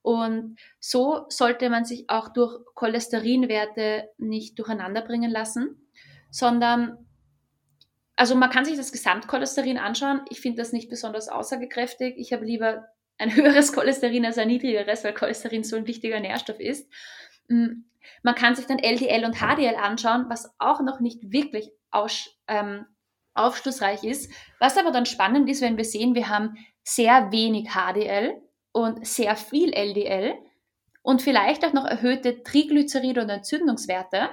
Und so sollte man sich auch durch Cholesterinwerte nicht durcheinander bringen lassen, sondern also man kann sich das Gesamtcholesterin anschauen. Ich finde das nicht besonders aussagekräftig. Ich habe lieber ein höheres Cholesterin als ein niedrigeres, weil Cholesterin so ein wichtiger Nährstoff ist. Hm, man kann sich dann LDL und HDL anschauen, was auch noch nicht wirklich aus, ähm, aufschlussreich ist. Was aber dann spannend ist, wenn wir sehen, wir haben sehr wenig HDL und sehr viel LDL und vielleicht auch noch erhöhte Triglyceride und Entzündungswerte.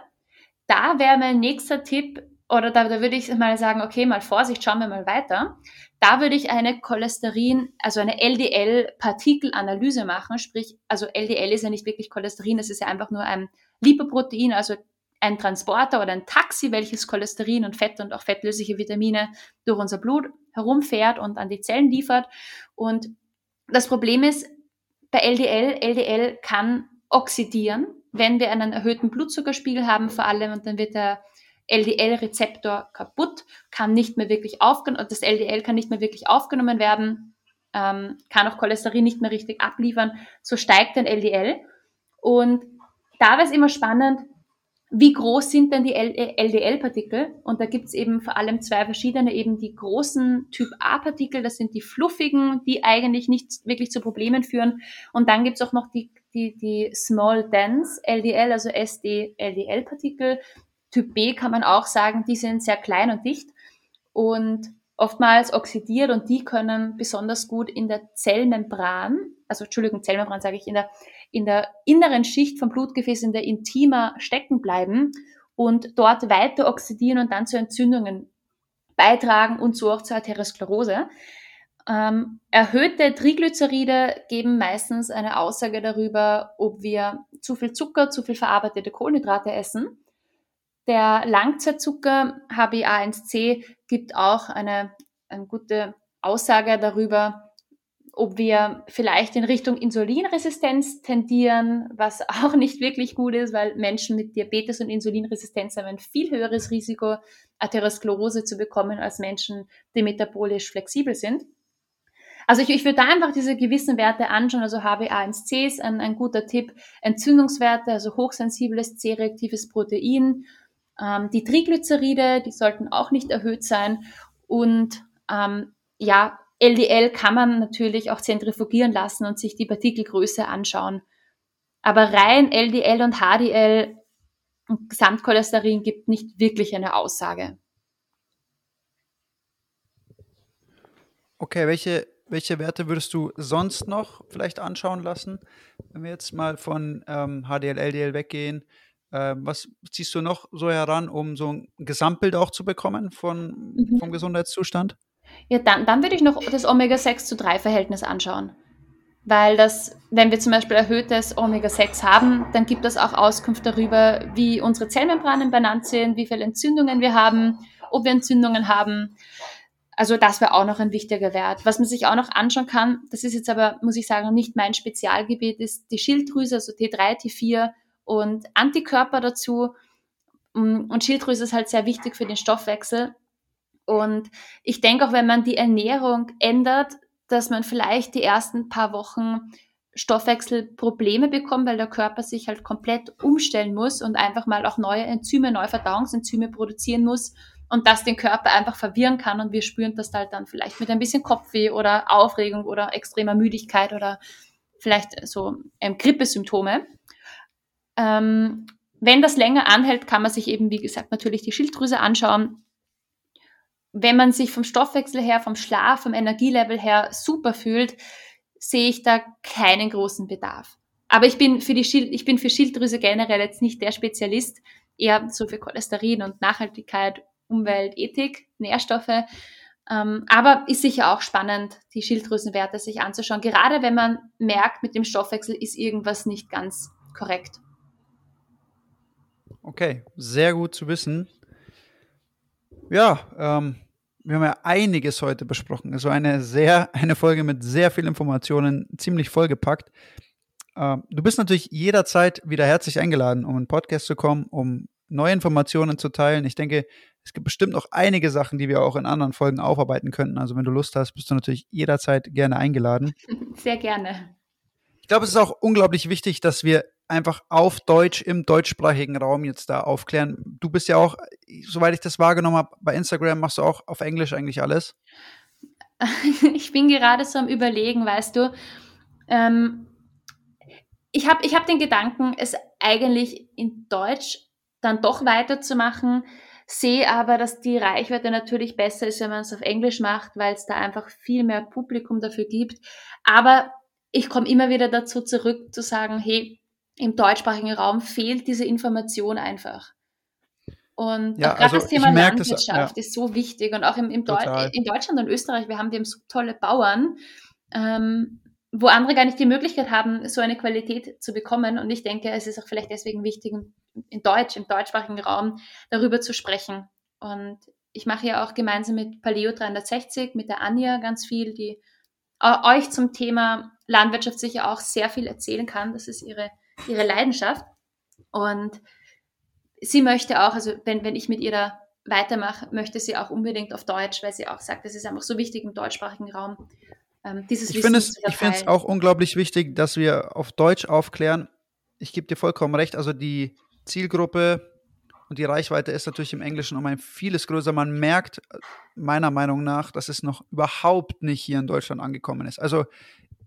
Da wäre mein nächster Tipp, oder da, da würde ich mal sagen, okay, mal Vorsicht, schauen wir mal weiter. Da würde ich eine Cholesterin, also eine LDL-Partikelanalyse machen, sprich, also LDL ist ja nicht wirklich Cholesterin, es ist ja einfach nur ein Lipoprotein, also ein Transporter oder ein Taxi, welches Cholesterin und Fett und auch fettlösliche Vitamine durch unser Blut herumfährt und an die Zellen liefert. Und das Problem ist, bei LDL, LDL kann oxidieren, wenn wir einen erhöhten Blutzuckerspiegel haben vor allem und dann wird der LDL-Rezeptor kaputt, kann nicht mehr wirklich aufgenommen, das LDL kann nicht mehr wirklich aufgenommen werden, ähm, kann auch Cholesterin nicht mehr richtig abliefern, so steigt dann LDL. Und da war es immer spannend, wie groß sind denn die LDL-Partikel? Und da gibt es eben vor allem zwei verschiedene, eben die großen Typ A-Partikel, das sind die fluffigen, die eigentlich nicht wirklich zu Problemen führen. Und dann gibt es auch noch die, die, die Small Dense LDL, also SD-LDL-Partikel. Typ B kann man auch sagen, die sind sehr klein und dicht und oftmals oxidiert und die können besonders gut in der Zellmembran, also Entschuldigung, Zellmembran sage ich, in der, in der inneren Schicht vom Blutgefäß, in der Intima stecken bleiben und dort weiter oxidieren und dann zu Entzündungen beitragen und so auch zur Arteriosklerose. Ähm, erhöhte Triglyceride geben meistens eine Aussage darüber, ob wir zu viel Zucker, zu viel verarbeitete Kohlenhydrate essen. Der Langzeitzucker HbA1c gibt auch eine, eine gute Aussage darüber, ob wir vielleicht in Richtung Insulinresistenz tendieren, was auch nicht wirklich gut ist, weil Menschen mit Diabetes und Insulinresistenz haben ein viel höheres Risiko, Atherosklerose zu bekommen, als Menschen, die metabolisch flexibel sind. Also ich, ich würde da einfach diese gewissen Werte anschauen, also HbA1c ist ein, ein guter Tipp, Entzündungswerte, also hochsensibles C-reaktives Protein, ähm, die Triglyceride, die sollten auch nicht erhöht sein. Und ähm, ja, LDL kann man natürlich auch zentrifugieren lassen und sich die Partikelgröße anschauen. Aber rein LDL und HDL und Gesamtcholesterin gibt nicht wirklich eine Aussage. Okay, welche, welche Werte würdest du sonst noch vielleicht anschauen lassen, wenn wir jetzt mal von ähm, HDL, LDL weggehen? Äh, was ziehst du noch so heran, um so ein Gesamtbild auch zu bekommen von, mhm. vom Gesundheitszustand? Ja, dann, dann würde ich noch das Omega-6 zu 3-Verhältnis anschauen. Weil das, wenn wir zum Beispiel erhöhtes Omega-6 haben, dann gibt das auch Auskunft darüber, wie unsere Zellmembranen benannt sind, wie viele Entzündungen wir haben, ob wir Entzündungen haben. Also das wäre auch noch ein wichtiger Wert. Was man sich auch noch anschauen kann, das ist jetzt aber, muss ich sagen, nicht mein Spezialgebiet, ist die Schilddrüse, also T3, T4 und Antikörper dazu. Mm, und Schilddrüse ist halt sehr wichtig für den Stoffwechsel. Und ich denke auch, wenn man die Ernährung ändert, dass man vielleicht die ersten paar Wochen Stoffwechselprobleme bekommt, weil der Körper sich halt komplett umstellen muss und einfach mal auch neue Enzyme, neue Verdauungsenzyme produzieren muss und das den Körper einfach verwirren kann und wir spüren das halt dann vielleicht mit ein bisschen Kopfweh oder Aufregung oder extremer Müdigkeit oder vielleicht so ähm, Grippesymptome. Ähm, wenn das länger anhält, kann man sich eben, wie gesagt, natürlich die Schilddrüse anschauen. Wenn man sich vom Stoffwechsel her, vom Schlaf, vom Energielevel her super fühlt, sehe ich da keinen großen Bedarf. Aber ich bin für die Schild, ich bin für Schilddrüse generell jetzt nicht der Spezialist, eher so für Cholesterin und Nachhaltigkeit Umwelt, Ethik, Nährstoffe. Ähm, aber ist sicher auch spannend, die Schilddrüsenwerte sich anzuschauen, gerade wenn man merkt, mit dem Stoffwechsel ist irgendwas nicht ganz korrekt. Okay, sehr gut zu wissen. Ja, ähm, wir haben ja einiges heute besprochen. Also eine sehr, eine Folge mit sehr viel Informationen, ziemlich vollgepackt. Ähm, du bist natürlich jederzeit wieder herzlich eingeladen, um in den Podcast zu kommen, um neue Informationen zu teilen. Ich denke, es gibt bestimmt noch einige Sachen, die wir auch in anderen Folgen aufarbeiten könnten. Also wenn du Lust hast, bist du natürlich jederzeit gerne eingeladen. Sehr gerne. Ich glaube, es ist auch unglaublich wichtig, dass wir einfach auf Deutsch im deutschsprachigen Raum jetzt da aufklären. Du bist ja auch, soweit ich das wahrgenommen habe, bei Instagram machst du auch auf Englisch eigentlich alles. Ich bin gerade so am Überlegen, weißt du. Ähm, ich habe ich hab den Gedanken, es eigentlich in Deutsch dann doch weiterzumachen, sehe aber, dass die Reichweite natürlich besser ist, wenn man es auf Englisch macht, weil es da einfach viel mehr Publikum dafür gibt. Aber ich komme immer wieder dazu zurück zu sagen, hey, im deutschsprachigen Raum fehlt diese Information einfach. Und ja, gerade also das Thema Landwirtschaft das, ja. ist so wichtig. Und auch im, im Deu in Deutschland und Österreich, wir haben, wir so tolle Bauern. Ähm, wo andere gar nicht die Möglichkeit haben, so eine Qualität zu bekommen. Und ich denke, es ist auch vielleicht deswegen wichtig, in Deutsch, im deutschsprachigen Raum darüber zu sprechen. Und ich mache ja auch gemeinsam mit Paleo 360, mit der Anja ganz viel, die euch zum Thema Landwirtschaft sicher auch sehr viel erzählen kann. Das ist ihre, ihre Leidenschaft. Und sie möchte auch, also wenn, wenn ich mit ihr da weitermache, möchte sie auch unbedingt auf Deutsch, weil sie auch sagt, das ist einfach so wichtig im deutschsprachigen Raum, ähm, dieses ich finde es, Ich finde es auch unglaublich wichtig, dass wir auf Deutsch aufklären. Ich gebe dir vollkommen recht. Also die Zielgruppe und die Reichweite ist natürlich im Englischen um ein vieles größer. Man merkt meiner Meinung nach, dass es noch überhaupt nicht hier in Deutschland angekommen ist. Also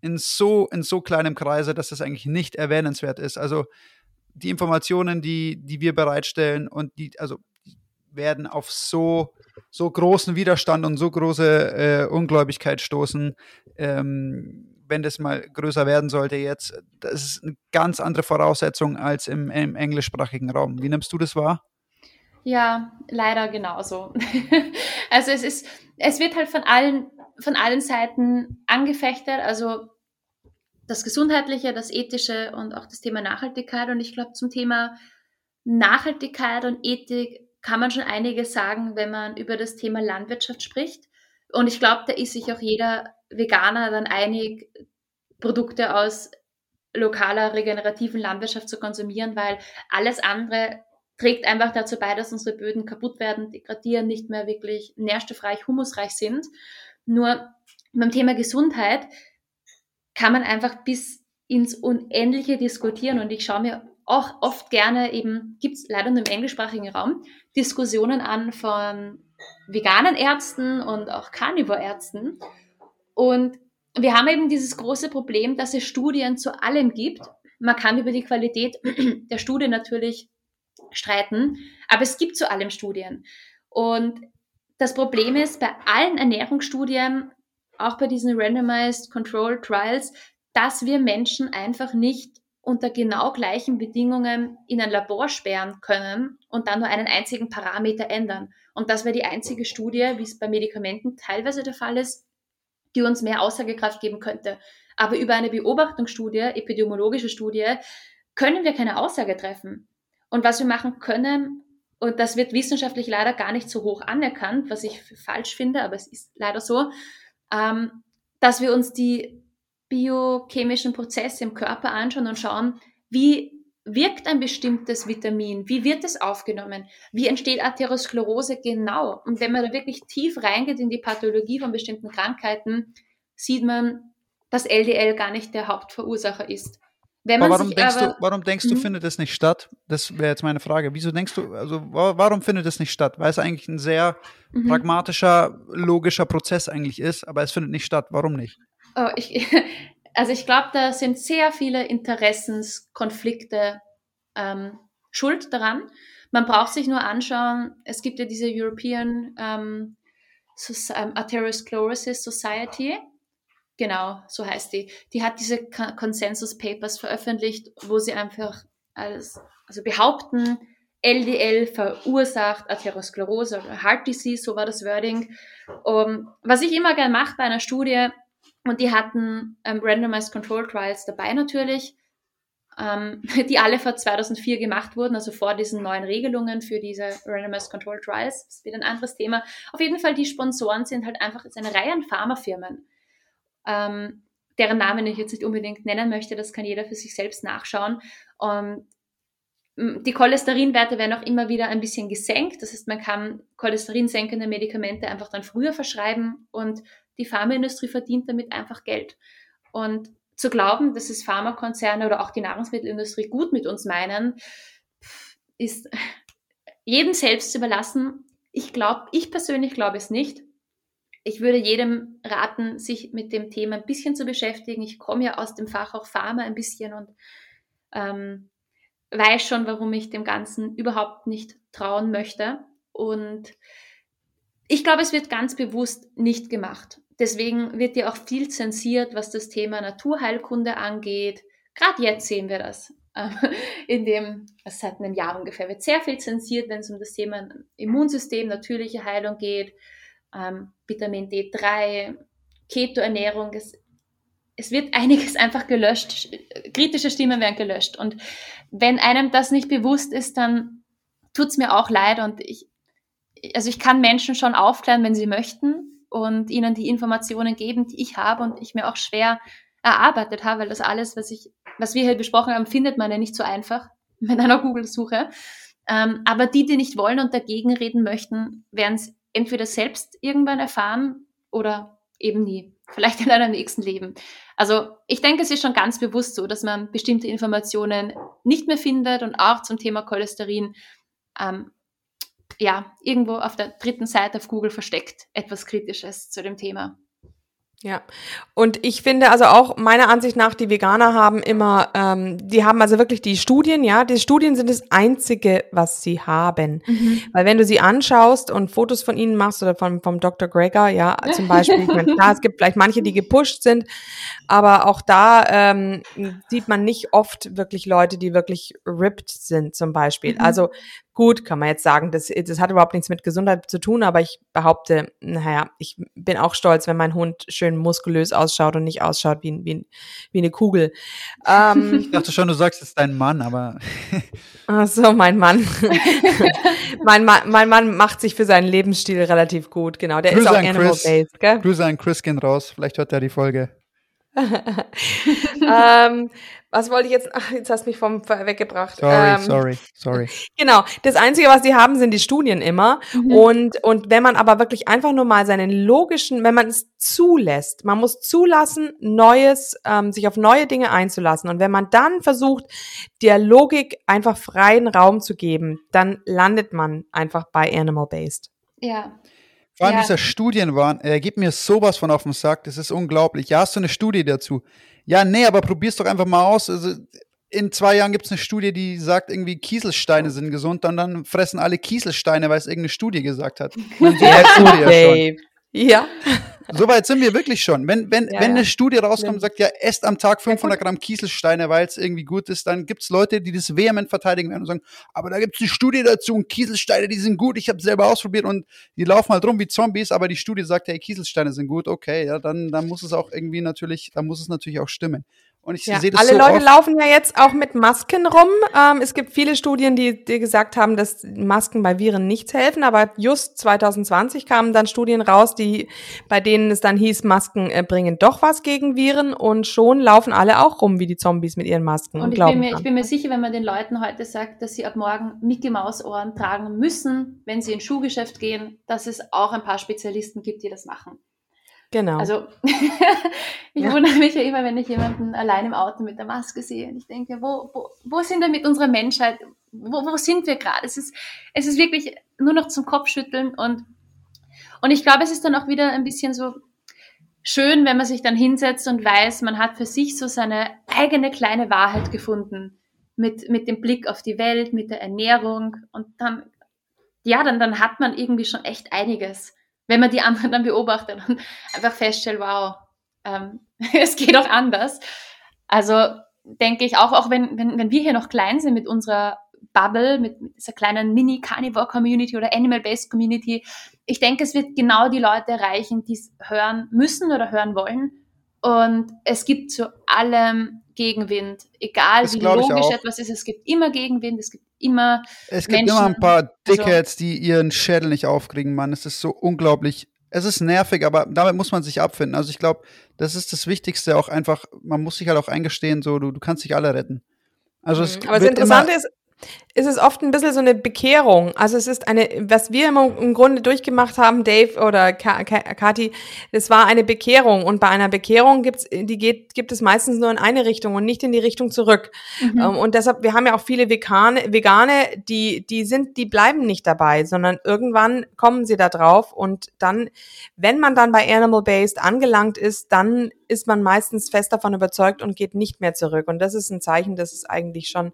in so, in so kleinem Kreise, dass es eigentlich nicht erwähnenswert ist. Also die Informationen, die, die wir bereitstellen und die, also werden auf so, so großen Widerstand und so große äh, Ungläubigkeit stoßen, ähm, wenn das mal größer werden sollte jetzt. Das ist eine ganz andere Voraussetzung als im, im englischsprachigen Raum. Wie nimmst du das wahr? Ja, leider genauso. also es ist, es wird halt von allen, von allen Seiten angefechtet, also das Gesundheitliche, das Ethische und auch das Thema Nachhaltigkeit. Und ich glaube, zum Thema Nachhaltigkeit und Ethik kann man schon einiges sagen, wenn man über das Thema Landwirtschaft spricht. Und ich glaube, da ist sich auch jeder Veganer dann einig, Produkte aus lokaler, regenerativen Landwirtschaft zu konsumieren, weil alles andere trägt einfach dazu bei, dass unsere Böden kaputt werden, degradieren, nicht mehr wirklich nährstoffreich, humusreich sind. Nur beim Thema Gesundheit kann man einfach bis ins Unendliche diskutieren und ich schaue mir auch oft gerne eben, gibt es leider nur im englischsprachigen Raum, Diskussionen an von veganen Ärzten und auch Carnivore-Ärzten. Und wir haben eben dieses große Problem, dass es Studien zu allem gibt. Man kann über die Qualität der Studie natürlich streiten, aber es gibt zu allem Studien. Und das Problem ist, bei allen Ernährungsstudien, auch bei diesen Randomized Control Trials, dass wir Menschen einfach nicht unter genau gleichen Bedingungen in ein Labor sperren können und dann nur einen einzigen Parameter ändern. Und das wäre die einzige Studie, wie es bei Medikamenten teilweise der Fall ist, die uns mehr Aussagekraft geben könnte. Aber über eine Beobachtungsstudie, epidemiologische Studie, können wir keine Aussage treffen. Und was wir machen können, und das wird wissenschaftlich leider gar nicht so hoch anerkannt, was ich falsch finde, aber es ist leider so, ähm, dass wir uns die biochemischen Prozesse im Körper anschauen und schauen, wie wirkt ein bestimmtes Vitamin, wie wird es aufgenommen, wie entsteht Atherosklerose genau. Und wenn man da wirklich tief reingeht in die Pathologie von bestimmten Krankheiten, sieht man, dass LDL gar nicht der Hauptverursacher ist. Aber warum denkst, aber, du, warum denkst du, findet es nicht statt? Das wäre jetzt meine Frage. Wieso denkst du, also warum findet es nicht statt? Weil es eigentlich ein sehr mhm. pragmatischer, logischer Prozess eigentlich ist, aber es findet nicht statt. Warum nicht? Oh, ich, also ich glaube, da sind sehr viele Interessenskonflikte ähm, schuld daran. Man braucht sich nur anschauen, es gibt ja diese European ähm, ähm Atherosclerosis Society, genau, so heißt die. Die hat diese Consensus Papers veröffentlicht, wo sie einfach als, also behaupten, LDL verursacht Atherosklerose oder Heart Disease, so war das Wording. Um, was ich immer gerne mache bei einer Studie, und die hatten ähm, Randomized Control Trials dabei natürlich, ähm, die alle vor 2004 gemacht wurden, also vor diesen neuen Regelungen für diese Randomized Control Trials. Das wird ein anderes Thema. Auf jeden Fall, die Sponsoren sind halt einfach jetzt eine Reihe an Pharmafirmen, ähm, deren Namen ich jetzt nicht unbedingt nennen möchte. Das kann jeder für sich selbst nachschauen. Und die Cholesterinwerte werden auch immer wieder ein bisschen gesenkt. Das heißt, man kann cholesterinsenkende Medikamente einfach dann früher verschreiben und die Pharmaindustrie verdient damit einfach Geld. Und zu glauben, dass es Pharmakonzerne oder auch die Nahrungsmittelindustrie gut mit uns meinen, ist jedem selbst zu überlassen. Ich glaube, ich persönlich glaube es nicht. Ich würde jedem raten, sich mit dem Thema ein bisschen zu beschäftigen. Ich komme ja aus dem Fach auch Pharma ein bisschen und ähm, weiß schon, warum ich dem Ganzen überhaupt nicht trauen möchte. Und ich glaube, es wird ganz bewusst nicht gemacht. Deswegen wird ja auch viel zensiert, was das Thema Naturheilkunde angeht. Gerade jetzt sehen wir das. In dem, seit einem Jahr ungefähr, wird sehr viel zensiert, wenn es um das Thema Immunsystem, natürliche Heilung geht, ähm, Vitamin D3, Ketoernährung. Es, es wird einiges einfach gelöscht. Kritische Stimmen werden gelöscht. Und wenn einem das nicht bewusst ist, dann tut es mir auch leid. Und ich, also ich kann Menschen schon aufklären, wenn sie möchten und ihnen die Informationen geben, die ich habe und ich mir auch schwer erarbeitet habe, weil das alles, was ich, was wir hier besprochen haben, findet man ja nicht so einfach mit einer Google-Suche. Ähm, aber die, die nicht wollen und dagegen reden möchten, werden es entweder selbst irgendwann erfahren oder eben nie. Vielleicht in einem nächsten Leben. Also ich denke, es ist schon ganz bewusst so, dass man bestimmte Informationen nicht mehr findet und auch zum Thema Cholesterin ähm, ja, irgendwo auf der dritten Seite auf Google versteckt etwas Kritisches zu dem Thema. Ja, und ich finde also auch meiner Ansicht nach, die Veganer haben immer, ähm, die haben also wirklich die Studien, ja, die Studien sind das Einzige, was sie haben. Mhm. Weil wenn du sie anschaust und Fotos von ihnen machst oder von, vom Dr. Greger, ja, zum Beispiel, ich meine, klar, es gibt vielleicht manche, die gepusht sind, aber auch da ähm, sieht man nicht oft wirklich Leute, die wirklich ripped sind, zum Beispiel. Mhm. Also Gut, kann man jetzt sagen, das, das hat überhaupt nichts mit Gesundheit zu tun, aber ich behaupte, naja, ich bin auch stolz, wenn mein Hund schön muskulös ausschaut und nicht ausschaut wie, wie, wie eine Kugel. Ähm, ich dachte schon, du sagst, es ist dein Mann, aber. Ach so, mein Mann. mein, Mann mein Mann macht sich für seinen Lebensstil relativ gut, genau. Der Grüße ist auch animal-based, gell? Grüße an Chris gehen raus, vielleicht hört er die Folge. ähm, was wollte ich jetzt? Ach, jetzt hast du mich vom weggebracht. Sorry, ähm, sorry, sorry. Genau. Das Einzige, was sie haben, sind die Studien immer. Mhm. Und, und wenn man aber wirklich einfach nur mal seinen logischen, wenn man es zulässt, man muss zulassen, Neues, ähm, sich auf neue Dinge einzulassen. Und wenn man dann versucht, der Logik einfach freien Raum zu geben, dann landet man einfach bei Animal-Based. Ja. Vor allem ja. dieser Studienwahn, er gibt mir sowas von auf den Sack, das ist unglaublich. Ja, hast du eine Studie dazu? Ja, nee, aber probier's doch einfach mal aus. Also, in zwei Jahren gibt es eine Studie, die sagt, irgendwie Kieselsteine sind gesund, und dann fressen alle Kieselsteine, weil es irgendeine Studie gesagt hat. ja, gut, Dave. Ja. Soweit sind wir wirklich schon. Wenn, wenn, ja, wenn eine Studie rauskommt und sagt, ja, esst am Tag 500 Gramm Kieselsteine, weil es irgendwie gut ist, dann gibt es Leute, die das vehement verteidigen werden und sagen, aber da gibt es eine Studie dazu und Kieselsteine, die sind gut, ich habe selber ausprobiert und die laufen halt rum wie Zombies, aber die Studie sagt, hey, Kieselsteine sind gut, okay, ja, dann, dann muss es auch irgendwie natürlich, dann muss es natürlich auch stimmen. Und ich ja, sehe das Alle so Leute oft. laufen ja jetzt auch mit Masken rum. Ähm, es gibt viele Studien, die, die gesagt haben, dass Masken bei Viren nichts helfen, aber just 2020 kamen dann Studien raus, die, bei denen es dann hieß, Masken äh, bringen doch was gegen Viren und schon laufen alle auch rum wie die Zombies mit ihren Masken. Und, und ich, bin mir, ich bin mir sicher, wenn man den Leuten heute sagt, dass sie ab morgen Mickey Maus Ohren tragen müssen, wenn sie ins Schuhgeschäft gehen, dass es auch ein paar Spezialisten gibt, die das machen. Genau. Also ich ja. wundere mich ja immer, wenn ich jemanden allein im Auto mit der Maske sehe und ich denke, wo, wo, wo sind wir mit unserer Menschheit? Wo, wo sind wir gerade? Es ist, es ist wirklich nur noch zum Kopfschütteln und, und ich glaube, es ist dann auch wieder ein bisschen so schön, wenn man sich dann hinsetzt und weiß, man hat für sich so seine eigene kleine Wahrheit gefunden mit, mit dem Blick auf die Welt, mit der Ernährung und dann, ja, dann, dann hat man irgendwie schon echt einiges wenn man die anderen dann beobachtet und einfach feststellt, wow, ähm, es geht auch anders. Also denke ich auch, auch wenn, wenn, wenn wir hier noch klein sind mit unserer Bubble, mit, dieser kleinen Mini-Carnivore-Community oder Animal-Based Community, ich denke, es wird genau die Leute erreichen, die es hören müssen oder hören wollen. Und es gibt zu allem Gegenwind, egal das wie logisch etwas ist, es gibt immer Gegenwind, es gibt immer. Es gibt Menschen, immer ein paar also Dickheads, also, die ihren Schädel nicht aufkriegen, Mann. Es ist so unglaublich. Es ist nervig, aber damit muss man sich abfinden. Also ich glaube, das ist das Wichtigste auch einfach, man muss sich halt auch eingestehen, so, du, du kannst nicht alle retten. Also es mhm. Aber das Interessante ist, ist es oft ein bisschen so eine Bekehrung. Also es ist eine, was wir immer im Grunde durchgemacht haben, Dave oder Kati, das war eine Bekehrung. Und bei einer Bekehrung gibt's, die geht, gibt es meistens nur in eine Richtung und nicht in die Richtung zurück. Mhm. Ähm, und deshalb, wir haben ja auch viele Vegane, Vegane, die, die sind, die bleiben nicht dabei, sondern irgendwann kommen sie da drauf. Und dann, wenn man dann bei Animal Based angelangt ist, dann ist man meistens fest davon überzeugt und geht nicht mehr zurück. Und das ist ein Zeichen, dass es eigentlich schon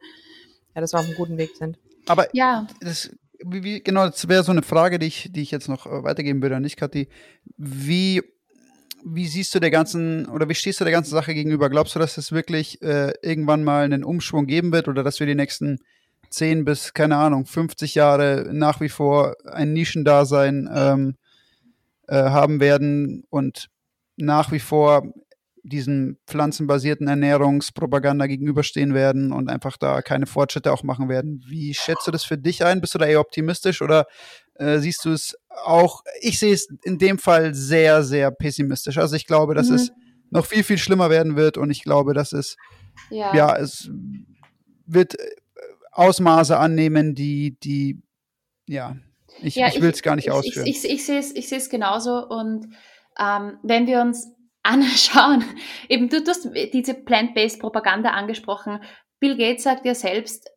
ja, dass wir auf einem guten Weg sind. Aber ja. das, wie, wie, genau, das wäre so eine Frage, die ich, die ich jetzt noch äh, weitergeben würde an dich, Kathi. Wie, wie siehst du der ganzen oder wie stehst du der ganzen Sache gegenüber? Glaubst du, dass es wirklich äh, irgendwann mal einen Umschwung geben wird oder dass wir die nächsten 10 bis, keine Ahnung, 50 Jahre nach wie vor ein Nischendasein ähm, äh, haben werden und nach wie vor diesen pflanzenbasierten Ernährungspropaganda gegenüberstehen werden und einfach da keine Fortschritte auch machen werden. Wie schätzt du das für dich ein? Bist du da eher optimistisch oder äh, siehst du es auch? Ich sehe es in dem Fall sehr, sehr pessimistisch. Also ich glaube, dass mhm. es noch viel, viel schlimmer werden wird und ich glaube, dass es, ja, ja es wird äh, Ausmaße annehmen, die, die, ja, ich, ja, ich will es gar nicht ich, ausführen. Ich, ich, ich sehe es genauso und ähm, wenn wir uns anschauen. Eben, du, du hast diese Plant-Based Propaganda angesprochen. Bill Gates sagt ja selbst,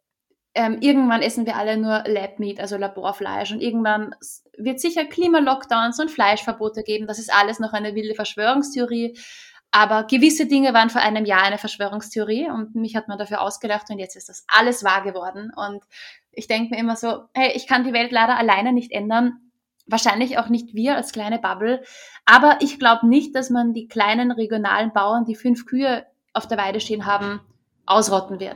ähm, irgendwann essen wir alle nur Lab-Meat, also Laborfleisch. Und irgendwann wird sicher Klimalockdowns und Fleischverbote geben. Das ist alles noch eine wilde Verschwörungstheorie. Aber gewisse Dinge waren vor einem Jahr eine Verschwörungstheorie und mich hat man dafür ausgelacht und jetzt ist das alles wahr geworden. Und ich denke mir immer so, hey, ich kann die Welt leider alleine nicht ändern wahrscheinlich auch nicht wir als kleine Bubble. Aber ich glaube nicht, dass man die kleinen regionalen Bauern, die fünf Kühe auf der Weide stehen haben, ausrotten wird.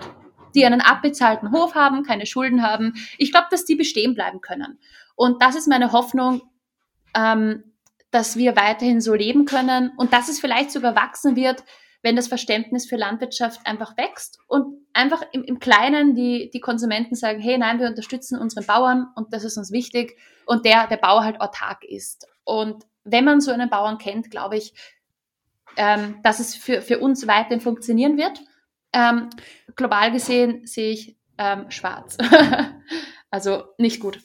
Die einen abbezahlten Hof haben, keine Schulden haben. Ich glaube, dass die bestehen bleiben können. Und das ist meine Hoffnung, ähm, dass wir weiterhin so leben können und dass es vielleicht sogar wachsen wird, wenn das Verständnis für Landwirtschaft einfach wächst und einfach im, im Kleinen die, die Konsumenten sagen, hey, nein, wir unterstützen unsere Bauern und das ist uns wichtig und der, der Bauer halt autark ist. Und wenn man so einen Bauern kennt, glaube ich, ähm, dass es für, für uns weiterhin funktionieren wird. Ähm, global gesehen sehe ich ähm, schwarz. also nicht gut.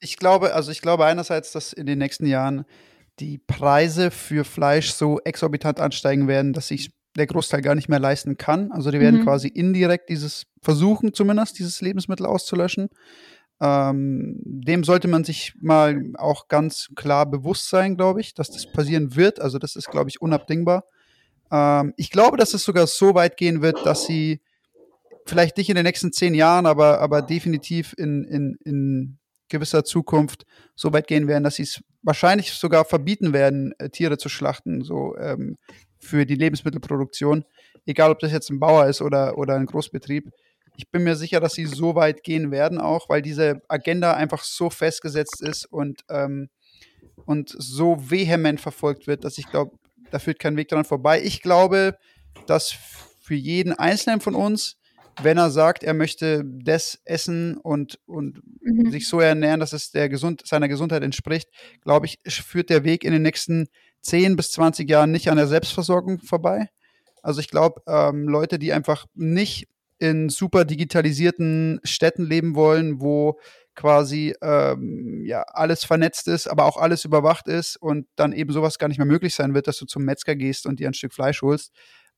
Ich glaube, also ich glaube einerseits, dass in den nächsten Jahren die Preise für Fleisch so exorbitant ansteigen werden, dass sich der Großteil gar nicht mehr leisten kann. Also die werden mhm. quasi indirekt dieses versuchen, zumindest dieses Lebensmittel auszulöschen. Ähm, dem sollte man sich mal auch ganz klar bewusst sein, glaube ich, dass das passieren wird. Also das ist, glaube ich, unabdingbar. Ähm, ich glaube, dass es sogar so weit gehen wird, dass sie vielleicht nicht in den nächsten zehn Jahren, aber, aber definitiv in, in, in gewisser Zukunft so weit gehen werden, dass sie es wahrscheinlich sogar verbieten werden, äh, Tiere zu schlachten, so ähm, für die Lebensmittelproduktion. Egal, ob das jetzt ein Bauer ist oder, oder ein Großbetrieb. Ich bin mir sicher, dass sie so weit gehen werden auch, weil diese Agenda einfach so festgesetzt ist und, ähm, und so vehement verfolgt wird, dass ich glaube, da führt kein Weg daran vorbei. Ich glaube, dass für jeden Einzelnen von uns, wenn er sagt, er möchte das essen und, und mhm. sich so ernähren, dass es der Gesund seiner Gesundheit entspricht, glaube ich, führt der Weg in den nächsten 10 bis 20 Jahren nicht an der Selbstversorgung vorbei. Also ich glaube, ähm, Leute, die einfach nicht in super digitalisierten Städten leben wollen, wo quasi ähm, ja alles vernetzt ist, aber auch alles überwacht ist und dann eben sowas gar nicht mehr möglich sein wird, dass du zum Metzger gehst und dir ein Stück Fleisch holst,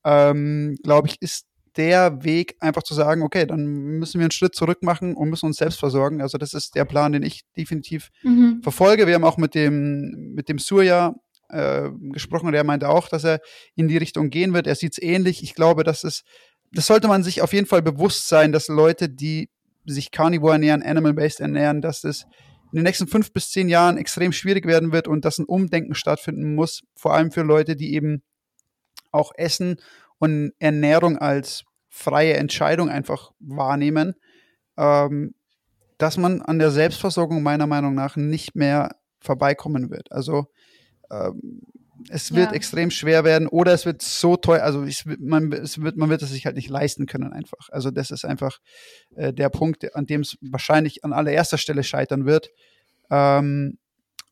ähm, glaube ich, ist der Weg, einfach zu sagen, okay, dann müssen wir einen Schritt zurück machen und müssen uns selbst versorgen. Also das ist der Plan, den ich definitiv mhm. verfolge. Wir haben auch mit dem, mit dem Surya äh, gesprochen, der meinte auch, dass er in die Richtung gehen wird. Er sieht es ähnlich. Ich glaube, dass es, das sollte man sich auf jeden Fall bewusst sein, dass Leute, die sich Carnivore ernähren, Animal-Based ernähren, dass es in den nächsten fünf bis zehn Jahren extrem schwierig werden wird und dass ein Umdenken stattfinden muss, vor allem für Leute, die eben auch Essen und Ernährung als freie Entscheidung einfach wahrnehmen, ähm, dass man an der Selbstversorgung meiner Meinung nach nicht mehr vorbeikommen wird. Also ähm, es wird ja. extrem schwer werden oder es wird so teuer, also ich, man, es wird, man wird es sich halt nicht leisten können einfach. Also das ist einfach äh, der Punkt, an dem es wahrscheinlich an allererster Stelle scheitern wird. Ähm,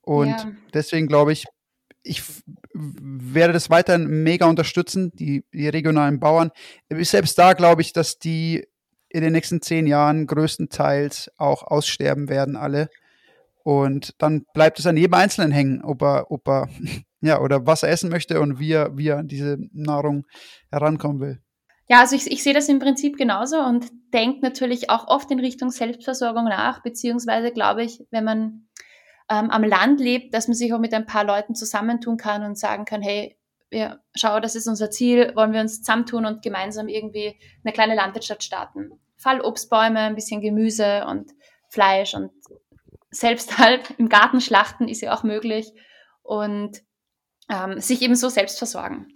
und ja. deswegen glaube ich, ich werde das weiterhin mega unterstützen, die, die regionalen Bauern. Selbst da glaube ich, dass die in den nächsten zehn Jahren größtenteils auch aussterben werden, alle. Und dann bleibt es an jedem Einzelnen hängen, ob er, ob er, ja, oder was er essen möchte und wie er, wie er an diese Nahrung herankommen will. Ja, also ich, ich sehe das im Prinzip genauso und denke natürlich auch oft in Richtung Selbstversorgung nach, beziehungsweise glaube ich, wenn man ähm, am Land lebt, dass man sich auch mit ein paar Leuten zusammentun kann und sagen kann, hey, ja, schau, das ist unser Ziel, wollen wir uns zusammentun und gemeinsam irgendwie eine kleine Landwirtschaft starten. Fallobstbäume, ein bisschen Gemüse und Fleisch und selbst halt im Garten schlachten ist ja auch möglich und ähm, sich eben so selbst versorgen.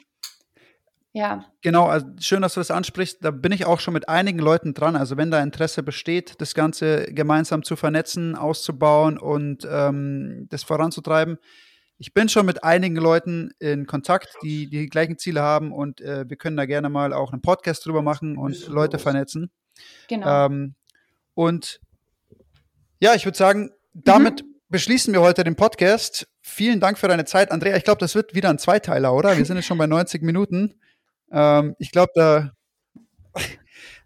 Ja. Genau, also schön, dass du das ansprichst. Da bin ich auch schon mit einigen Leuten dran. Also wenn da Interesse besteht, das Ganze gemeinsam zu vernetzen, auszubauen und ähm, das voranzutreiben. Ich bin schon mit einigen Leuten in Kontakt, die die gleichen Ziele haben und äh, wir können da gerne mal auch einen Podcast drüber machen und Leute vernetzen. Genau. Ähm, und ja, ich würde sagen, damit mhm. beschließen wir heute den Podcast. Vielen Dank für deine Zeit, Andrea. Ich glaube, das wird wieder ein Zweiteiler, oder? Wir sind jetzt schon bei 90 Minuten. Ähm, ich glaube, da,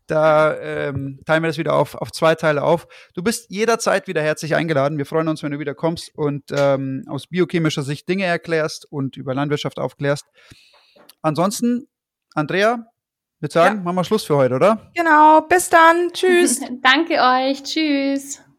da ähm, teilen wir das wieder auf, auf zwei Teile auf. Du bist jederzeit wieder herzlich eingeladen. Wir freuen uns, wenn du wieder kommst und ähm, aus biochemischer Sicht Dinge erklärst und über Landwirtschaft aufklärst. Ansonsten, Andrea, würde sagen, ja. machen wir Schluss für heute, oder? Genau, bis dann. Tschüss. Danke euch. Tschüss.